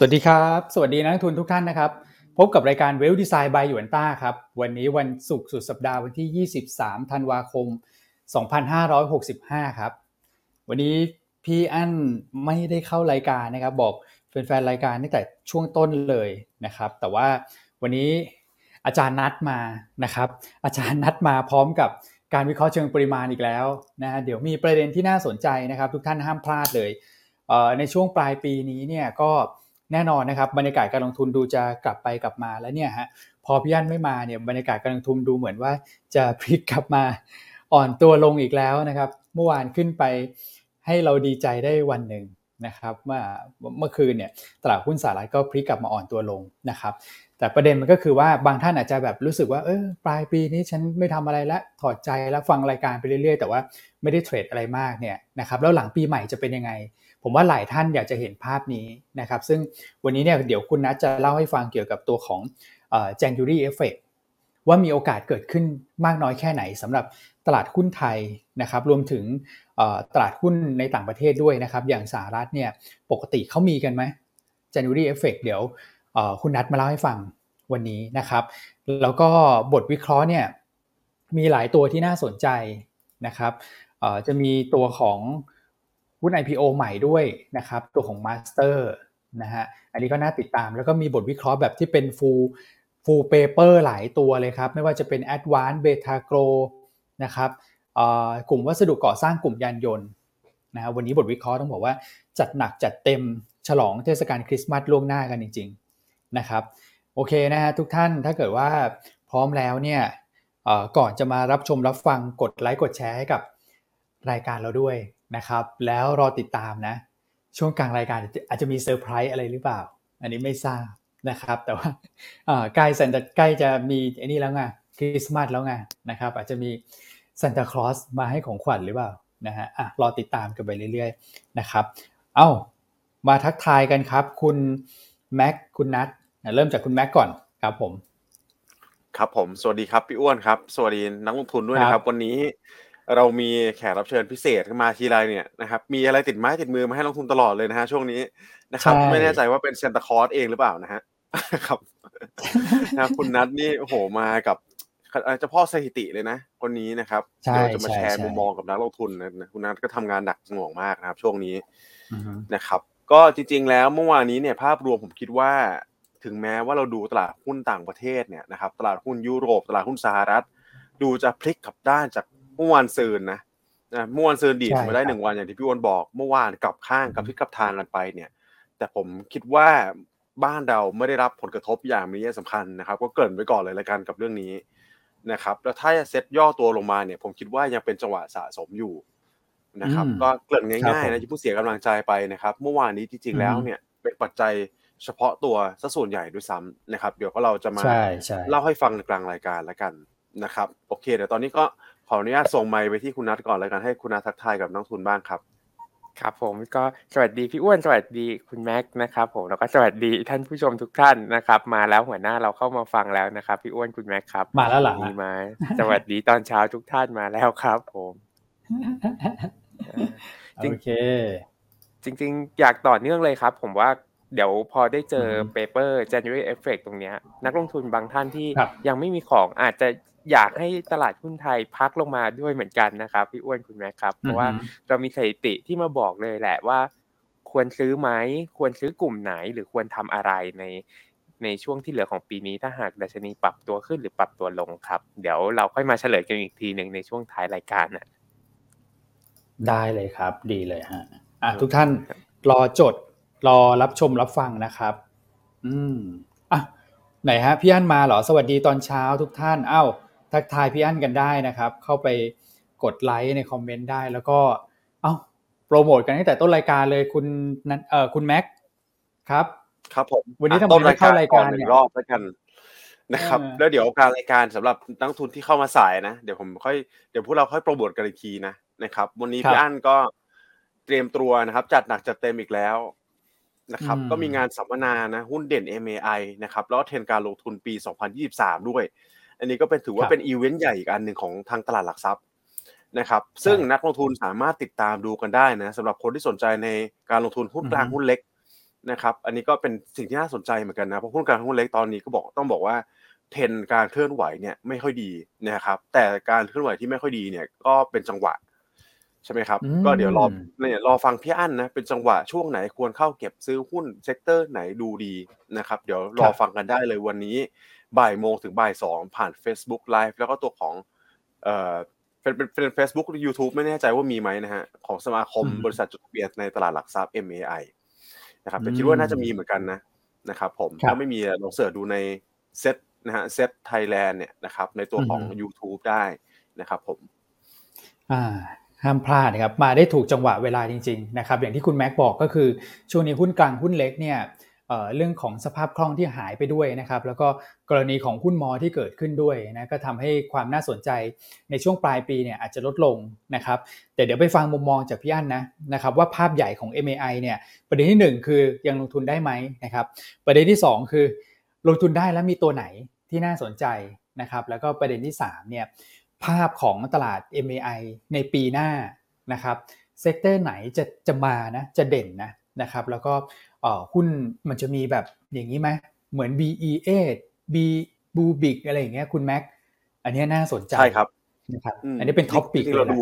สวัสดีครับ สวัสดีนักทุนทุกท่านนะครับ พบกับรายการเวลดีไซน์บายหยวนต้าครับ วันนี้วันศุกร์สุดสัปดาห์วันที่ 23 ธันวาคม 2565 ครับ วันนี้พี่อั้นไม่ได้เข้ารายการนะครับ บอกแฟนๆรายการตั้งแต่ช่วงต้นเลยนะครับ แต่ว่าวันนี้อาจารย์นัดมานะครับ อาจารย์นัดมาพร้อมกับการวิเคราะห์เชิงปริมาณอีกแล้วนะเดี๋ยวมีประเด็นที่น่าสนใจนะครับ ทุกท่านห้ามพลาดเลยในช่วงปลายปีนี้เนี่ยก็ แน่นอนนะครับบรรยากาศการลงทุนดูจะกลับไปกลับมาแล้วเนี่ยฮะพอพี่อันไม่มาเนี่ยบรรยากาศการลงทุนดูเหมือนว่าจะพลิกกลับมาอ่อนตัวลงอีกแล้วนะครับเมื่อวานขึ้นไปให้เราดีใจได้วันหนึ่งนะครับเมื่อเมื่อคืนเนี่ยตลาดหุ้นสหรัฐก็พลิกกลับมาอ่อนตัวลงนะครับ แต่ประเด็นมันก็คือว่าบางท่านอาจจะแบบรู้สึกว่าเออปลายปีนี้ฉันไม่ทำอะไรแล้วถอดใจแล้วฟังรายการไปเรื่อยๆ แต่ว่าไม่ได้เทรดอะไรมากเนี่ยนะครับแล้วหลังปีใหม่จะเป็นยังไง ผมว่าหลายท่านอยากจะเห็นภาพนี้นะครับซึ่งวันนี้เนี่ยเดี๋ยวคุณนัทจะเล่าให้ฟังเกี่ยวกับตัวของ January Effect ว่ามีโอกาสเกิดขึ้นมากน้อยแค่ไหนสำหรับตลาดหุ้นไทยนะครับรวมถึงตลาดหุ้นในต่างประเทศด้วยนะครับ อย่างสหรัฐเนี่ยปกติเขามีกันไหม January Effect เดี๋ยวคุณนัทมาเล่าให้ฟังวันนี้นะครับ แล้วก็บทวิเคราะห์เนี่ยมีหลายตัวที่น่าสนใจนะครับจะมีตัวของ หุ้น IPO ใหม่ด้วยนะครับ ตัวของ Master นะฮะอันนี้ก็น่าติดตามแล้วก็มีบทวิเคราะห์แบบที่เป็น full full paper หลายตัวเลยครับ ไม่ว่าจะเป็น Advanced Beta Grow นะครับกลุ่มวัสดุก่อสร้างกลุ่มยานยนต์นะฮะวันนี้บทวิเคราะห์ต้องบอกว่าจัดหนักจัดเต็มฉลองเทศกาลคริสต์มาสล่วงหน้ากันจริง ๆนะครับโอเคนะฮะทุกท่านถ้าเกิดว่าพร้อมแล้วเนี่ยก่อนจะมารับชมรับฟังกดไลค์กดแชร์ให้กับรายการเราด้วย นะครับ แล้วรอติดตามนะ ช่วงกลางรายการอาจจะมีเซอร์ไพรส์อะไรหรือเปล่า อันนี้ไม่ทราบนะครับ แต่ว่าใกล้สันจะใกล้จะมีไอ้นี่แล้วไงคริสต์มาสแล้วไงนะครับ อาจจะมีซันตาคลอสมาให้ของขวัญหรือเปล่านะฮะอะรอติดตามกันไปเรื่อยๆนะครับ เอ้ามาทักทายกันครับ คุณแม็กคุณนัทเริ่มจากคุณแม็กก่อนครับผม ครับผม สวัสดีครับพี่อ้วนครับ สวัสดีนักลงทุนด้วยนะครับ วันนี้ เรามีแขกรับเชิญพิเศษมาทีไรเนี่ยนะครับมีอะไรติดไม้ติดมือมาให้ลงทุนตลอดเลยนะฮะช่วงนี้นะครับ ไม่แน่ใจว่าเป็นเซนตาคอร์สเองหรือเปล่านะฮะครับนะคุณนัทนี่โอ้โหมากับเฉพาะสถิติเลยนะ คนนี้นะครับเดี๋ยวจะมาแชร์มุมมองกับนักลงทุนนะคุณนัทก็ทำงานหนักหน่วงมากนะครับ ช่วงนี้นะครับ ก็จริง ๆ แล้วเมื่อวานนี้เนี่ยภาพรวมผมคิดว่า ถึงแม้ว่าเราดูตลาดหุ้นต่างประเทศเนี่ยนะครับ ตลาดหุ้นยุโรป ตลาดหุ้นสหรัฐ ดูจะพลิกกลับด้านจาก เมื่อวานซืนนะนะเมื่อวานซืนดีดมาได้หนึ่งวันอย่างที่พี่วอนบอก เมื่อวานกลับข้างกับที่กลับทางกันไปเนี่ย แต่ผมคิดว่าบ้านเราไม่ได้รับผลกระทบอย่างมีนัยสำคัญนะครับ ก็เกิดไว้ก่อนเลยละกันกับเรื่องนี้นะครับ แล้วถ้าจะเซ็ตย่อตัวลงมาเนี่ยผมคิดว่ายังเป็นจังหวะสะสมอยู่นะครับ ก็เกิดง่ายๆนะที่ผู้เสียกำลังใจไปนะครับ เมื่อวานนี้จริงๆแล้วเนี่ยเป็นปัจจัยเฉพาะตัวซะส่วนใหญ่ด้วยซ้ำนะครับ เดี๋ยวก็เราจะมาเล่าให้ฟังในกลางรายการแล้วกันนะครับ โอเคเดี๋ยวตอนนี้ก็ ขออนุญาตส่งไมค์ไปที่คุณนัทก่อนแล้วกันให้คุณนัททักทายกับนักทุนบ้างครับครับผมก็สวัสดีพี่อ้วนสวัสดีคุณแม็กนะครับผมแล้วก็สวัสดีท่านผู้ชมทุกท่านนะครับ มาแล้วหัวหน้าเราเข้ามาฟังแล้วนะครับ พี่อ้วนคุณแม็กครับ มาแล้วหลังมีมาสวัสดีตอนเช้าทุกท่านมาแล้วครับ ผมโอเคจริง ๆ อยากต่อเนื่องเลยครับ ผมว่าเดี๋ยวพอได้เจอเปเปอร์ January Effect ตรงนี้นักลงทุนบางท่านที่ยังไม่มีของอาจจะ อยากให้ตลาดหุ้นไทยพักลงมาด้วยเหมือนกันนะครับพี่อ้วนคุณแม่ครับ เพราะว่าเรามีสถิติที่มาบอกเลยแหละว่า ควรซื้อไหมควรซื้อกลุ่มไหนหรือควรทำอะไรในในช่วงที่เหลือของปีนี้ถ้าหากดัชนีปรับตัวขึ้นหรือปรับตัวลงครับ เดี๋ยวเราค่อยมาเฉลยกันอีกทีหนึ่งในช่วงท้ายรายการนะได้เลยครับ ดีเลยฮะอะทุกท่านรอจดรอรับชมรับฟังนะครับ อืมอะไหนฮะพี่อั้นมาเหรอสวัสดีตอนเช้าทุกท่านอ้าว ทักทายพี่อั้นกันได้นะครับ เข้าไปกดไลค์ในคอมเมนต์ได้ แล้วก็ เอ้าโปรโมทกันตั้งแต่ต้นรายการเลยคุณนันเอ่อคุณแม็กครับ ครับผมวันนี้ทำไมไม่เข้ารายการเนี่ยรอบแล้วกันนะครับ แล้วเดี๋ยวการรายการสำหรับนักทุนที่เข้ามาสายนะ เดี๋ยวผมค่อยเดี๋ยวพวกเราค่อยโปรโมทกันอีกทีนะนะครับ วันนี้พี่อั้นก็เตรียมตัวนะครับ จัดหนักจัดเต็มอีกแล้วนะครับก็มีงานสัมมนานะหุ้นเด่น MAI นะครับแล้วก็เทรนการลงทุนปี 2023 ด้วย อันนี้ก็เป็นถือว่าเป็นอีเวนต์ใหญ่อีกอันหนึ่งของทางตลาดหลักทรัพย์นะครับ ซึ่งนักลงทุนสามารถติดตามดูกันได้นะสำหรับคนที่สนใจในการลงทุนหุ้นกลางหุ้นเล็กนะครับ อันนี้ก็เป็นสิ่งที่น่าสนใจเหมือนกันนะเพราะหุ้นกลางหุ้นเล็กตอนนี้ก็บอกต้องบอกว่าเทรนการเคลื่อนไหวเนี่ยไม่ค่อยดีนะครับ แต่การเคลื่อนไหวที่ไม่ค่อยดีเนี่ยก็เป็นจังหวะใช่ไหมครับ ก็เดี๋ยวรอเนี่ยรอฟังพี่อั้นนะเป็นจังหวะช่วงไหนควรเข้าเก็บซื้อหุ้น sector ไหนดูดีนะครับ เดี๋ยวรอฟังกันได้เลยวันนี้ บ่ายโมงถึงบ่ายสองผ่าน Facebook Live แล้วก็ตัวของเอ่อเป็นเป็นเป็น Facebook YouTube ไม่แน่ใจว่ามีไหมนะฮะของสมาคมบริษัทจดทะเบียนในตลาดหลักทรัพย์ MAI นะครับแต่คิดว่าน่าจะมีเหมือนกันนะนะครับผมถ้าไม่มีลอง search ดูในเซ็ตนะฮะ SET Thailand เนี่ยนะครับในตัวของ YouTube ได้นะครับผมอ่าห้ามพลาดนะครับมาได้ถูกจังหวะเวลาจริงๆนะครับอย่างที่คุณแม็กบอกก็คือช่วงนี้หุ้นกลางหุ้นเล็กเนี่ย เรื่องของสภาพคล่องที่หายไปด้วยนะครับ แล้วก็กรณีของหุ้น MORE ที่เกิดขึ้นด้วยนะก็ทำให้ความน่าสนใจในช่วงปลายปีเนี่ยอาจจะลดลงนะครับ แต่เดี๋ยวไปฟังมุมมองจากพี่อั้นนะนะครับว่าภาพใหญ่ของ MAI เนี่ยประเด็นที่ 1 คือยังลงทุนได้ไหมนะครับ ประเด็นที่ 2 คือ ลงทุนได้แล้วมีตัวไหนที่น่าสนใจนะครับ แล้วก็ประเด็นที่3เนี่ยภาพของตลาด MAI ในปีหน้านะครับ sector ไหนจะจะมานะจะเด่นนะ นะครับแล้วก็หุ้นมันจะมีแบบอย่างนี้ไหมเหมือน BEA B b u b i c อะไรอย่างเงี้ยคุณแม็กอันนี้น่าสนใจใช่ครับนะครับอันนี้เป็น topic เราดู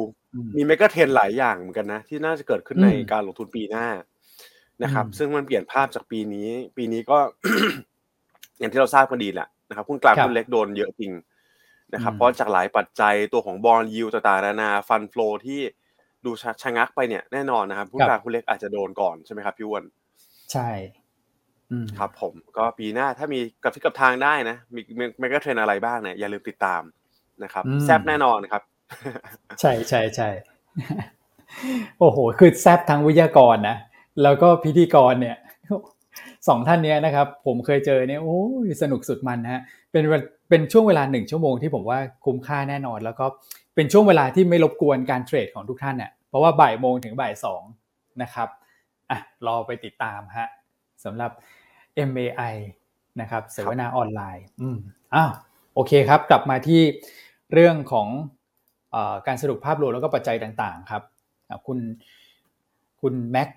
มี mega trend หลายอย่างเหมือนกันนะ ที่น่าจะเกิดขึ้นในการลงทุนปีหน้านะครับ ซึ่งมันเปลี่ยนภาพจากปีนี้ ปีนี้ก็ อย่างที่เราทราบกันดีแหละนะครับหุ้นกลางหุ้นเล็กโดนเยอะจริงนะครับ เพราะจากหลายปัจจัยตัวของ bond yield ต่างๆนานา fund flow ที่ ดูชะงักไปเนี่ยแน่นอนนะครับหุ้นกลางหุ้นเล็กอาจจะโดนก่อนใช่ไหมครับพี่วนใช่ครับผมก็ปีหน้าถ้ามีกับที่กับทางได้นะมีเมกะเทรนอะไรบ้างเนี่ยอย่าลืมติดตามนะครับแซบแน่นอนครับ ใช่ใช่ใช่โอ้โห คือแซบทั้งวิทยากรนะแล้วก็พิธีกรเนี่ยสองท่านนี้นะครับ ผมเคยเจอเนี่ยโอ้ยสนุกสุดมันฮะเป็นเป็นช่วงเวลาหนึ่งชั่วโมงที่ผมว่าคุ้มค่าแน่นอน แล้วก็เป็นช่วงเวลาที่ไม่รบกวนการเทรดของทุกท่านเนี่ยเพ ราะว่าบ่ายโมงถึงบ่ายสองนะครับอะรอไปติดตามฮะสำหรับ MAI นะครับเสวนาออนไลน์อืมอ้าวโอเคครับ กลับมาที่เรื่องของอการสรุปภาพรวมแล้วก็ปัจจัยต่างๆ ครับคุณคุณแม็ก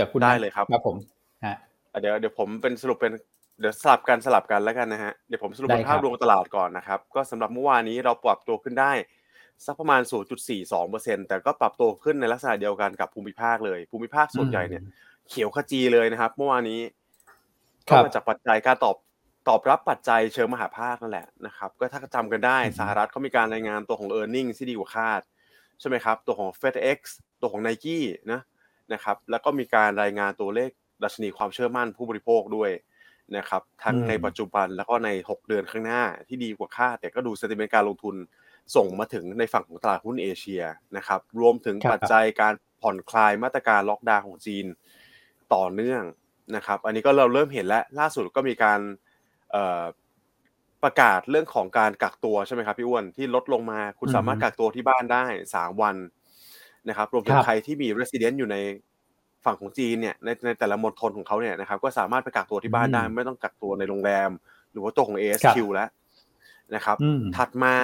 จากคุณได้เลยครับครับผมฮะเดี๋ยวเดี๋ยวผมเป็นสรุปเป็นเดี๋ยวสลับกันสลับกันแล้วกันนะฮะเดี๋ยวผมสรุปเป็นภาพรวมตลาดก่อนนะครับ ก็สำหรับเมื่อวานนี้เราปรับตัวขึ้นได้ สักประมาณ 0.42%แต่ก็ปรับตัวขึ้นในลักษณะเดียวกันกับภูมิภาคเลย ภูมิภาคส่วนใหญ่เนี่ย เขียวขจีเลยนะครับ เมื่อวานนี้ก็มาจากปัจจัยการตอบตอบรับปัจจัยเชิงมหาภาคนั่นแหละนะครับ ก็ถ้าจำกันได้สหรัฐเขามีการรายงานตัวของ e a r n i n g ที่ดีกว่าคาด ใช่ไหมครับ ตัวของ FedEx ตัวของ Nike นะนะครับ แล้วก็มีการรายงานตัวเลขดัชนีความเชื่อมั่นผู้บริโภคด้วยนะครับทั้งในปัจจุบันแล้วก็ใน 6 เดือนข้างหน้าที่ดีกว่าคาดแต่ก็ดูเซติเมนต์การลงทุน ส่งมาถึงในฝั่งของตลาดหุ้นเอเชียนะครับรวมถึงปัจจัยการผ่อนคลายมาตรการล็อกดาวน์ของจีนต่อเนื่องนะครับ อันนี้ก็เราเริ่มเห็นแล้วล่าสุดก็มีการประกาศเรื่องของการกักตัวใช่ไหมครับพี่อ้วนที่ลดลงมาคุณสามารถกักตัวที่บ้านได้สามวันนะครับ รวมถึงใครที่มี resident อยู่ในฝั่งของจีนเนี่ยในในแต่ละมณฑลของเขาเนี่ยนะครับ ก็สามารถไปกักตัวที่บ้านได้ไม่ต้องกักตัวในโรงแรม หรือว่าตัวของ ASQ แล้วนะครับ ถัดมา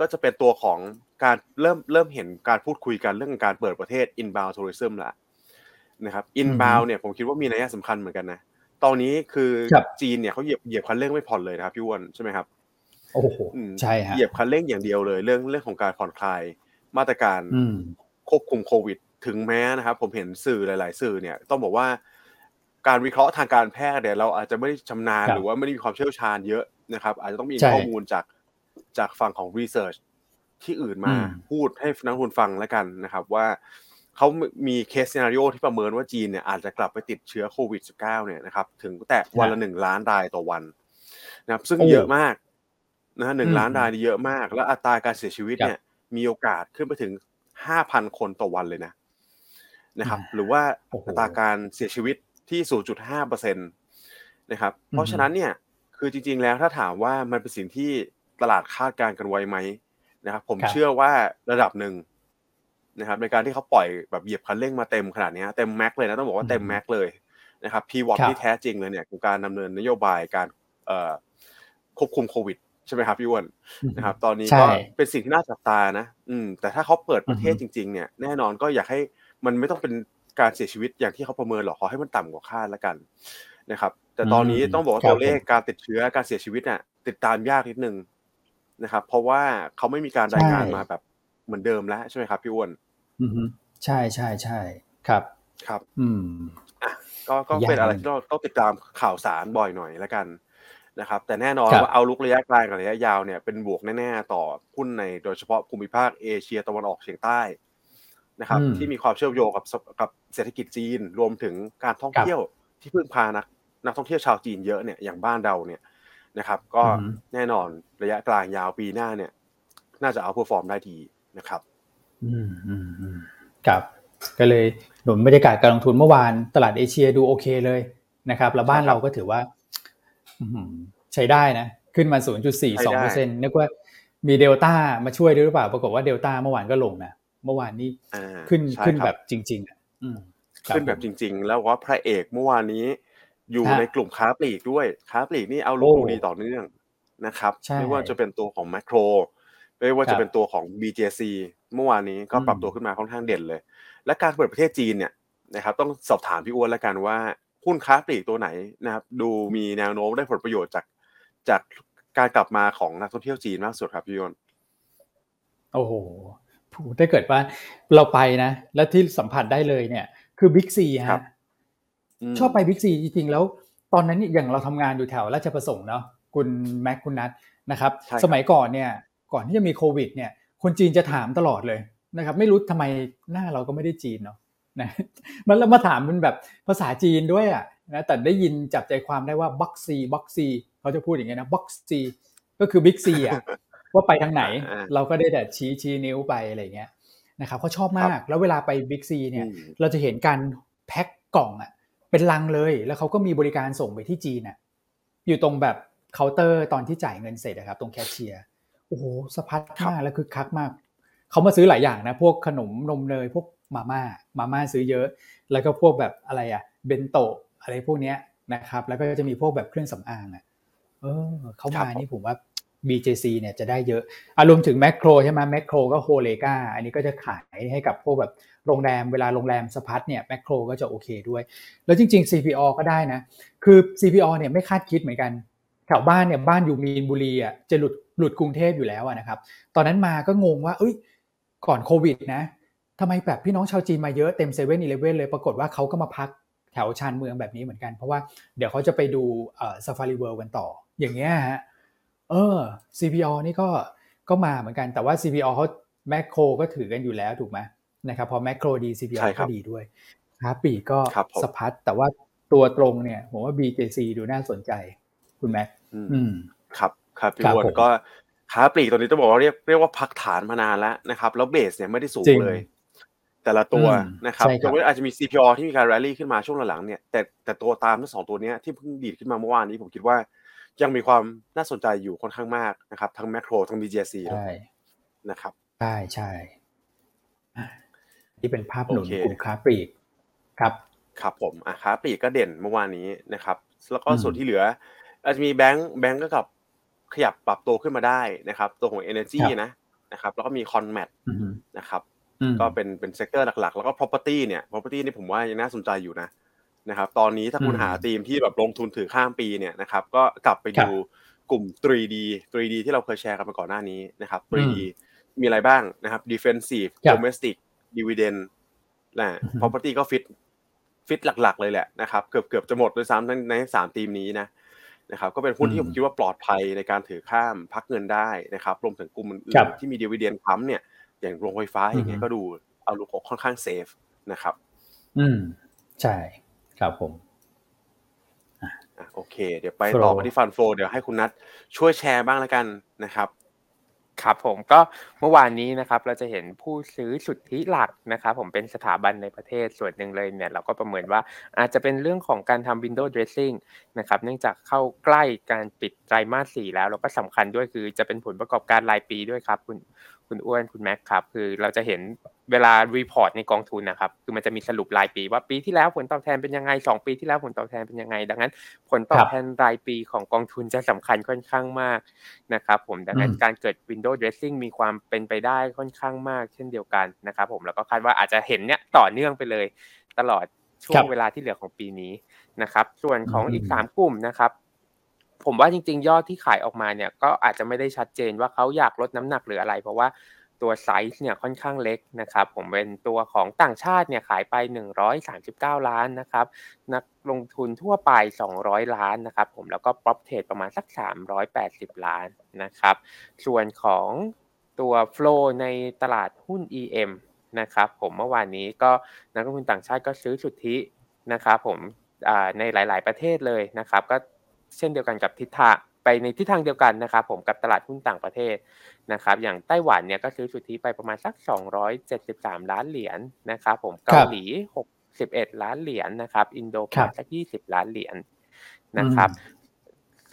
ก็จะเป็นตัวของการเริ่มเริ่มเห็นการพูดคุยกันเรื่องการเปิดประเทศ inbound tourism ละนะครับ inbound เนี่ยผมคิดว่ามีนัยสำคัญเหมือนกันนะตอนนี้คือจีนเนี่ยเขาเหยียบเหยียบคันเร่งไม่ผ่อนเลยนะครับพี่วอนใช่ไหมครับโอ้โหใช่ฮะเหยียบคันเร่งอย่างเดียวเลย เรื่องเรื่องของการผ่อนคลายมาตรการควบคุมโควิด ถึงแม้นะครับ ผมเห็นสื่อหลาย ๆ สื่อเนี่ย ต้องบอกว่าการวิเคราะห์ทางการแพทย์เนี่ยเราอาจจะไม่ได้ชำนาญหรือว่าไม่ได้มีความเชี่ยวชาญเยอะนะครับ อาจจะต้องมีข้อมูลจาก จากฝั่งของ research ที่อื่นมาพูดให้นักลงทุนฟังแล้วกันนะครับว่าเขามี case scenario ที่ประเมินว่าจีนเนี่ยอาจจะกลับไปติดเชื้อโควิด -19 เนี่ยนะครับถึงแต่วันละหนึ่งล้านรายต่อวันนะครับซึ่งเยอะมากนะหนึ่งล้านรายเยอะมาก แล้วอัตราการเสียชีวิตเนี่ยมีโอกาสขึ้นไปถึงห้าพันคนต่อวันเลยนะนะครับ หรือว่าอัตราการเสียชีวิตที่ศูนย์จุดห้าเปอร์เซ็นตนะครับ เพราะฉะนั้นเนี่ย คือจริง ๆ แล้วถ้าถามว่ามันเป็นสิ่งที่ ตลาดคาดการณ์กันไว้ไหมนะครับ ผมเชื่อว่าระดับหนึ่งนะครับ ในการที่เขาปล่อยแบบเหยียบคันเร่งมาเต็มขนาดนี้เต็มแม็กเลยนะต้องบอกว่าเต็มแม็กเลยนะครับพีวอตที่แท้จริงเลยเนี่ยคือการดำเนินนโยบายการควบคุมโควิดใช่ไหมครับพี่อ้วนนะครับ ตอนนี้ก็เป็นสิ่งที่น่าจับตานะ อืม แต่ถ้าเขาเปิดประเทศจริง ๆ เนี่ยแน่นอนก็อยากให้มันไม่ต้องเป็นการเสียชีวิตอย่างที่เขาประเมินหรอกขอให้มันต่ำกว่าคาดแล้วกันนะครับ แต่ตอนนี้ต้องบอกว่าตัวเลขการติดเชื้อการเสียชีวิตน่ะ ติดตามยากนิดนึง นะครับ เพราะว่าเขาไม่มีการรายงานมาแบบเหมือนเดิมแล้วใช่ไหมครับพี่อ้วนอือฮึใช่ใช่ใช่ครับครับ อืมก็ก็เป็นอะไรที่ต้องต้องติดตามข่าวสารบ่อยหน่อยแล้วกันนะครับ แต่แน่นอนครับว่าเอาลุกระยะกลางกับระยะยาวเนี่ยเป็นบวกแน่ๆต่อหุ้นในโดยเฉพาะภูมิภาคเอเชียตะวันออกเฉียงใต้นะครับอืมที่มีความเชื่อมโยงกับสกับเศรษฐกิจจีนรวมถึงการท่องครับเที่ยวที่พึ่งพานักนักท่องเที่ยวชาวจีนเยอะเนี่ยอย่างบ้านเราเนี่ย นะครับ ก็อือฮึแน่นอนระยะกลางยาวปีหน้าเนี่ย น่าจะ outperform ได้ดีนะครับ อืมอืมอืมครับ ก็เลยหนุนบรรยากาศการลงทุนเมื่อวานตลาดเอเชียดูโอเคเลยนะครับ แล้วบ้านใช่ครับเราก็ถือว่าอื้อหือใช้ได้นะ ขึ้นมา 0.42เปอร์เซ็นต์นึกว่ามีเดลต้ามาช่วยด้วยหรือเปล่า ปรากฏว่าเดลต้าเมื่อวานก็ลงนะ เมื่อวานนี้อ่าขึ้นใช่ขึ้นครับแบบจริง ๆ อะอืมครัขึ้นแบบผมจริง ๆ แล้วว่าพระเอกเมื่อวานนี้ อยู่ฮะในกลุ่มค้าปลีกด้วย ค้าปลีกนี่เอาลุกโอ้ดูดีต่อเนื่องนะครับใช่ไม่ว่าจะเป็นตัวของแมคโครไม่ว่าครัจะบเป็นตัวของ BJC เมื่อวานนี้ก็อืมปรับตัวขึ้นมาค่อนข้างเด่นเลย และการเปิดประเทศจีนเนี่ยนะครับ ต้องสอบถามพี่อ้วนแล้วกันว่าหุ้นค้าปลีกตัวไหนนะครับ ดูมีแนวโน้มได้ผลประโยชน์จากจากการกลับมาของนักท่องเที่ยวจีนมากสุดครับพี่อ้วนโอ้โหถ้าเกิดว่าเราไปนะ แล้วที่สัมผัสได้เลยเนี่ย คือบิ๊กซีครัฮะบม ชอบไปบิ๊กซีจริงๆแล้ว ตอนนั้นเนี่ยอย่างเราทำงานอยู่แถวราชประสงค์เนาะคุณแม็กคุณนัทนะครับใช่ครับ สมัยก่อนเนี่ยก่อนที่จะมีโควิด เนี่ยคนจีนจะถามตลอดเลยนะครับ ไม่รู้ทำไมหน้าเราก็ไม่ได้จีนเนาะนะมันแล้วมาถามเป็นแบบภาษาจีนด้วยอะนะแต่ได้ยินจับใจความได้ว่าบักซีบักซีเขาจะพูดอย่างเงี้ยนะบักซีก็คือบิ๊กซีอะว่าไปทางไหนอ่าเราก็ได้แต่ชี้ชี้นิ้วไปอะไรเงี้ยนะครับเขาชอบมากแล้วเวลาไปบิ๊กซีเนี่ยอืมเราจะเห็นการแพ็คกล่องอะ เป็นลังเลย แล้วเขาก็มีบริการส่งไปที่จีนอะอยู่ตรงแบบเคาน์เตอร์ตอนที่จ่ายเงินเสร็จอะครับ ตรงแคชเชียร์โอ้โหสะพัดมากแล้วคึกคักมากเขามาซื้อหลายอย่างนะ พวกขนมนมเนยพวกมาม่ามาม่าซื้อเยอะ แล้วก็พวกแบบอะไรอะเบนโตะอะไรพวกเนี้ยนะครับ แล้วก็จะมีพวกแบบเครื่องสำอางอะเออเขาครัมาบผมนี่ผมว่า BJC เนี่ยจะได้เยอะอารวมถึงแมคโครใช่ไหมแมคโครก็ HoReCa อันนี้ก็จะขายให้กับพวกแบบ โรงแรมเวลาโรงแรมสะพัดเนี่ยแมคโครก็จะโอเคด้วย แล้วจริง ๆ CPALL ก็ได้นะ คือ CPALL เนี่ยไม่คาดคิดเหมือนกันแถวบ้านเนี่ยบ้านอยู่มีนบุรีอะจะหลุดหลุดกรุงเทพอยู่แล้วนะครับตอนนั้นมาก็งงว่าเอ้ยก่อนโควิดนะทำไมแบบพี่น้องชาวจีนมาเยอะเต็มเซเว่นอีเลฟเว่นเลยปรากฏว่าเขาก็มาพักแถวชานเมืองแบบนี้เหมือนกัน เพราะว่าเดี๋ยวเขาจะไปดูเอ่อซาฟารีเวิลด์กันต่อ อย่างเงี้ยฮะเออ CPO นี่ก็ก็มาเหมือนกันแต่ว่า CPO เขาแมคโครก็ถือกันอยู่แล้วถูกไหม นะครับพอแมคโครดี CPO ใช่ครับก็ดีด้วยค้าปลีกก็ครับผมสะพัดแต่ว่าตัวตรงเนี่ยผมว่า BJC ดูน่าสนใจคุณแม็กอืมอืมครับครับพี่ครับอ้วนผมก็ค้าปลีกตอนนี้ต้องบอกว่าเรียกเรียกว่าพักฐานมานานแล้วนะครับ แล้ว base เนี่ยไม่ได้สูงจริงเลย แต่ละตัวอืมนะครับใช่ครับยกเว้นอาจจะมี CPO ที่มีการ rally ขึ้นมาช่วงหลังๆเนี่ยแต่แต่ตัวตามทั้งสองตัวเนี้ยที่เพิ่งดีดขึ้นมาเมื่อวานนี้ผมคิดว่า ยังมีความน่าสนใจอยู่ค่อนข้างมากนะครับ ทั้งแมคโครทั้ง BJC ใช่นะครับใช่ใช่อะ นี่เป็นภาพหนุนโอเคกลุ่มค้าปลีกครับครับผมอะค้าปลีกก็เด่นเมื่อวานนี้นะครับ แล้วก็อืมส่วนที่เหลือ อาจจะมีแบงก์แบงก์ก็กับขยับปรับตัวขึ้นมาได้นะครับ ตัวของ Energy ครับนะนะครับ แล้วก็มี Conmat อืมนะครับอืมก็เป็นเป็น sector หลักๆ แล้วก็ property เนี่ย property นี่ผมว่ายังน่าสนใจอยู่นะนะครับ ตอนนี้ถ้าคุณอืมหาทีมที่แบบลงทุนถือข้ามปีเนี่ยนะครับ ก็กลับไปครับดูกลุ่ม 3D 3D ที่เราเคยแชร์กันมาก่อนหน้านี้นะครับอืม 3D มีอะไรบ้างนะครับ defensive ครับ domestic dividend นะอือฮึ property ก็ฟิตฟิตหลักๆเลยแหละนะครับ เกือบเกือบจะหมดด้วยซ้ำทั้งในสามทีมนี้นะนะครับก็เป็นหุ้นที่ผมคิดว่าปลอดภัยในการถือข้ามพักเงินได้นะครับรวมถึงกลุ่มอื่ครันบๆที่มีดีเวเดียนค้ำเนี่ยอย่างโรงไฟฟ้าอย่างเงี้ยอือฮึก็ดูoutlook ค่อนข้าง safe นะครับ อืมใช่ครับผมอะโอเค เดี๋ยวไป Flow ต่อกันที่ fund flow เดี๋ยวให้คุณนัทช่วยแชร์บ้างแล้วกันนะครับ ครับผมก็เมื่อวานนี้นะครับเราจะเห็นผู้ซื้อสุทธิหลักนะครับผมเป็นสถาบันในประเทศส่วนหนึ่งเลยเนี่ยเราก็ประเมินว่าอาจจะเป็นเรื่องของการทำ window dressing นะครับเนื่องจากเข้าใกล้การปิดไตรมาสสี่แล้วแล้วก็สำคัญด้วยคือจะเป็นผลประกอบการรายปีด้วยครับคุณคุณอ้วนคุณแม็กครับคือเราจะเห็น เวลา report ในกองทุนนะครับ คือมันจะมีสรุปรายปี ว่าปีที่แล้วผลตอบแทนเป็นยังไงสองปีที่แล้วผลตอบแทนเป็นยังไง ดังนั้น ผลตอบแทนรายปีของกองทุนจะสำคัญค่อนข้างมากนะครับผมดังนั้นอืมการเกิด window dressing มีความเป็นไปได้ค่อนข้างมาก เช่นเดียวกันนะครับผมแล้วก็คาดว่าอาจจะเห็นเนี่ยต่อเนื่องไปเลย ตลอดช่วงเวลาที่เหลือของปีนี้นะครับ ส่วนของอีกสามกลุ่มนะครับผมว่าจริงๆ ยอดที่ขายออกมาเนี่ยก็อาจจะไม่ได้ชัดเจนว่าเขาอยากลดน้ำหนักหรืออะไร เพราะว่า ตัวไซส์เนี่ยค่อนข้างเล็กนะครับผมเป็นตัวของต่างชาติเนี่ยขายไป 139 ล้านนะครับนักลงทุนทั่วไป 200 ล้านนะครับผมแล้วก็ prop trade ประมาณสัก 380 ล้านนะครับส่วนของตัว flow ในตลาดหุ้น EM นะครับผมเมื่อวานนี้ก็นักลงทุนต่างชาติก็ซื้อสุทธินะครับผมในหลาย ๆ ประเทศเลยนะครับก็เช่นเดียวกันกับทิศทาง ไปในทิศทางเดียวกันนะครับผมกับตลาดหุ้นต่างประเทศนะครับอย่างไต้หวันเนี่ยก็ซื้อสุทธิไปประมาณสัก 273 ล้านเหรียญนะครับผมเกาหลี 61 ล้านเหรียญนะครับอินโดประมาณสัก 20 ล้านเหรียญนะครับ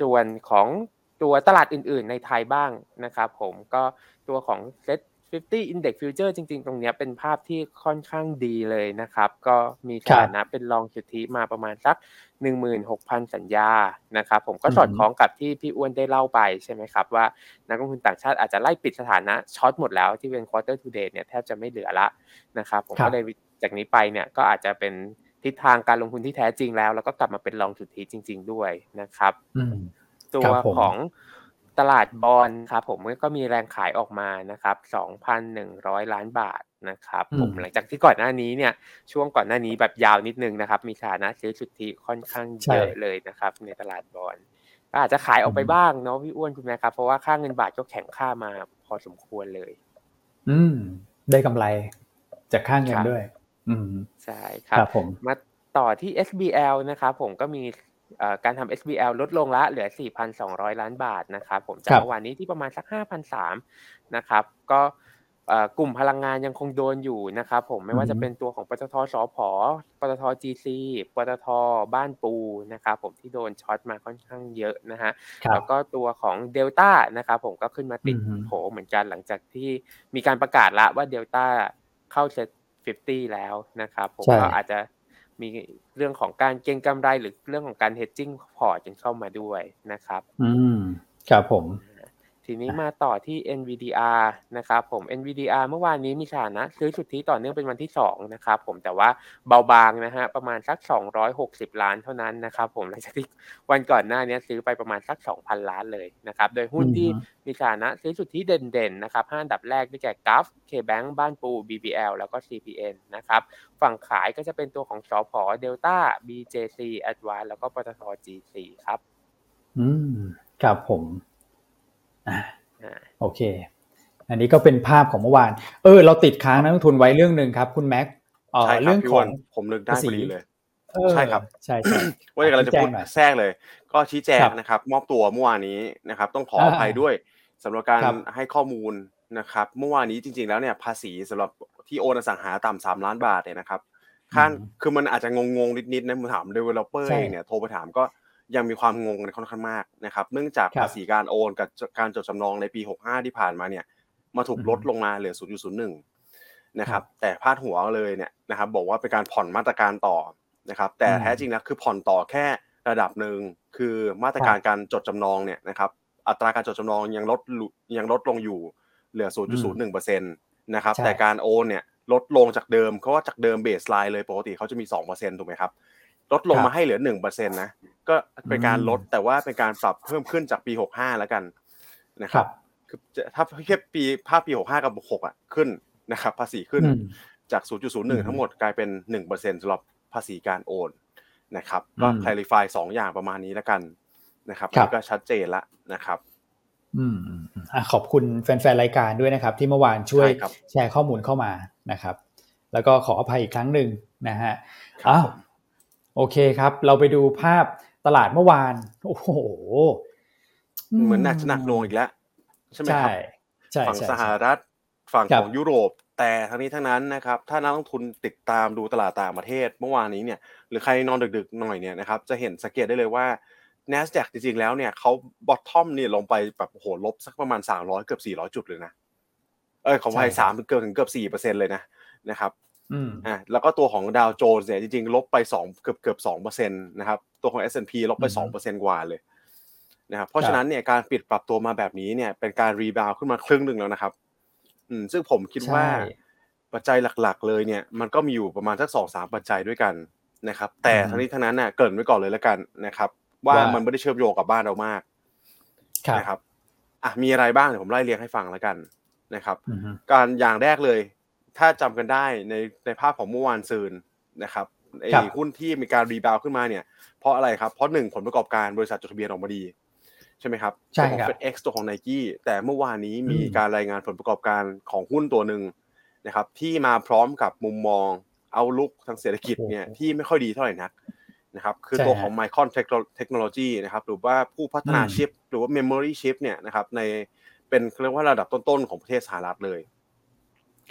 ส่วนของตัวตลาดอื่นๆในไทยบ้างนะครับผมก็ตัวของเซ็ต 50 Index Future จริง ๆ ตรงนี้เป็นภาพที่ค่อนข้างดีเลยนะครับ ก็มีฐานะเป็นรองสุทธิมาประมาณสัก 16,000 สัญญานะครับ ผมก็สอดคล้องกับที่พี่อ้วนได้เล่าไปใช่ไหมครับ ว่านักลงทุนต่างชาติอาจจะไล่ปิดสถานะช็อตหมดแล้วที่เป็น quarter to date เนี่ยแทบจะไม่เหลือละนะครับ ผมก็เลยจากนี้ไปเนี่ยก็อาจจะเป็นทิศทางการลงทุนที่แท้จริงแล้ว แล้วก็กลับมาเป็นรองสุทธิจริง ๆ ด้วยนะครับตัวของ ตลาดบอลครับผมก็มีแรงขายออกมานะครับ2,100 ล้านบาทนะครับผมหลังจากที่ก่อนหน้านี้เนี่ยช่วงก่อนหน้านี้แบบยาวนิดนึงนะครับ มีฐานะซื้อสุทธิค่อนข้างเยอะเลยนะครับ ในตลาดบอลก็อาจจะขายออกไปบ้างเนาะพี่อ้วนคุณแม่ครับ เพราะว่าค่าเงินบาทก็แข็งค่ามาพอสมควรเลย อืม ได้กำไรจากค่าเงินด้วย อืมใช่ครับผมมาต่อที่ SBL นะครับผมก็มี การทำ SBL ลดลงละเหลือ 4,200 ล้านบาทนะครับผมจากเมื่อวานนี้ที่ประมาณสัก 5,300นะครับก็กลุ่มพลังงานยังคงโดนอยู่นะครับผมไม่ว่าจะเป็นตัวของปตทสพปตท GC ปตทบ้านปูนะครับผมที่โดน short มาค่อนข้างเยอะนะฮะแล้วก็ตัวของเดลต้านะครับผมก็ขึ้นมาติดโผเหมือนกันหลังจากที่มีการประกาศละว่าเดลต้าเข้า SET50 แล้วนะครับผมก็อาจจะ มีเรื่องของการเก็งกำไรหรือเรื่องของการ hedging พอร์ตยังเข้ามาด้วยนะครับ อืมครับผม ทีนี้มาต่อที่ NVDR นะครับผม NVDR เมื่อวานนี้มีฐานะซื้อสุทธิต่อเนื่องเป็นวันที่ 2 นะครับผมแต่ว่าเบาบางนะฮะประมาณสัก 260 ล้านเท่านั้นนะครับผมหลังจากที่วันก่อนหน้านี้ซื้อไปประมาณสัก 2,000 ล้านเลยนะครับโดยหุ้นที่มีฐานะซื้อสุทธิเด่นๆนะครับห้าอันดับแรกได้แก่ GAF KBank บ้านปู BBL แล้วก็ CPN นะครับฝั่งขายก็จะเป็นตัวของสพเดลต้า BJC Advance แล้วก็ปตท G4 ครับ อืมครับผม โอเค อันนี้ก็เป็นภาพของเมื่อวาน เออ เราติดค้างนักลงทุนไว้เรื่องหนึ่งครับ คุณแม็กเรื่องของผมนึกได้พอดีเลยใช่ครับใช่ใช่ว่าอยากจะพูดแทรกเลย ก็ชี้แจงนะครับ มอบตัวเมื่อวานนี้นะครับ ต้องขออภัยด้วยสำหรับการให้ข้อมูลนะครับเมื่อวานนี้จริง ๆ แล้วเนี่ยภาษีสำหรับที่โอนอสังหาต่ำสามล้านบาทเนี่ยนะครับขั้นคือมันอาจจะงงๆนิดๆนะผมถาม developer เองเนี่ยโทรไปถามก็ ยังมีความงงกันค่อนข้างมากนะครับเนื่องจากภาษีการโอนกับการจดจำนองในปี 65 ที่ผ่านมาเนี่ยมาถูกลดลงมาเหลือ 0.01 นะครับ แต่พาดหัวเลยเนี่ยนะครับ บอกว่าเป็นการผ่อนมาตรการต่อนะครับ แต่แท้จริงนะคือผ่อนต่อแค่ระดับหนึ่งคือมาตรการการจดจำนองเนี่ยนะครับ อัตราการจดจำนองยังลดยังลดลงอยู่เหลือ 0.01%นะครับ แต่การโอนเนี่ยลดลงจากเดิมเพราะว่าจากเดิมเบสไลน์เลยปกติเขาจะมี 2%ถูกไหมครับ ลดลงมาให้เหลือหนึ่งเปอร์เซ็นตนะก็เป็นการลดแต่ว่าเป็นการปรับเพิ่มขึ้นจากปีหกห้าแล้วกันนะครับคือถ้าเทียบปีภาพปีหกห้ากับหกอะขึ้นนะครับ ภาษีขึ้นจากศูนย์จุดศูนย์หนึ่งทั้งหมดกลายเป็นหนึ่งเปอร์เซ็นสำหรับภาษีการโอนนะครับก็คลาริฟายสองอย่างประมาณนี้แล้วกันนะครับก็ชัดเจนละนะครับอืมอ่ขอบคุณแฟนๆรายการด้วยนะครับ ที่เมื่อวานช่วยแชร์ข้อมูลเข้ามานะครับ แล้วก็ขออภัยอีกครั้งหนึ่งนะฮะอ้าว โอเคครับ เราไปดูภาพตลาดเมื่อวาน โอ้โห เหมือนหนักหนักลงอีกแล้ว ใช่ไหมครับฝั่งสหรัฐฝั่งของยุโรป แต่ทั้งนี้ทั้งนั้นนะครับ ถ้านักลงทุนติดตามดูตลาดต่างประเทศเมื่อวานนี้เนี่ย หรือใครนอนดึกๆหน่อยเนี่ยนะครับ จะเห็นสังเกตได้เลยว่า n a s d a q จริงๆแล้วเนี่ยเขา bottom เนี่ยลงไปแบบโหลบสักประมาณ300เกือบ400 จุดเลยนะ เออของไทยสามเกือบถึงเกือบ4เปอร์เซ็นเลยนะนะครับ อ่าแล้วก็ตัวของดาวโจนส์เนี่ยจริงๆ ลบไปสองเกือบเกือบสองเปอร์เซ็นต์นะครับ ตัวของ S&P ลบไปสองเปอร์เซ็นต์กว่าเลยนะครับเพราะฉะนั้นเนี่ยการปิดปรับตัวมาแบบนี้เนี่ยเป็นการ rebound ขึ้นมาครึ่งหนึ่งแล้วนะครับ อืมซึ่งผมคิดว่าปัจจัยหลักๆ เลยเนี่ยมันก็มีอยู่ประมาณสักสองสามปัจจัยด้วยกันนะครับ แต่ทั้งนี้ทั้งนั้นเนี่ยเกริ่นไว้ก่อนเลยแล้วกันนะครับ ว่ามันไม่ได้เชื่อมโยงกับบ้านเรามากนะครับอะมีอะไรบ้างเดี๋ยวผมไล่เรียงให้ฟังแล้วกันนะครับ การอย่างแรกเลย ถ้าจำกันได้ในในภาพของเมื่อวานซืนนะครับไอ้หุ้นที่มีการรีบาวขึ้นมาเนี่ย เพราะอะไรครับ เพราะหนึ่งผลประกอบการบริษัทจดทะเบียนออกมาดี ใช่ไหมครับตัวของ FedEx ตัวของ n i กี้แต่เมื่อวานนี้มีการรายงานผลประกอบการของหุ้นตัวหนึ่งนะครับที่มาพร้อมกับมุมมองเอาลุกทางเศรษฐกิจเนี่ยที่ไม่ค่อยดีเท่าไหร่นักนะครับคือตัวของ Micron Technology นะครับหรือว่าผู้พัฒนาชิป หรือว่า Memory Chip เนี่ยนะครับในเป็นเรียกว่าระดับต้นๆของประเทศสหรัฐเลย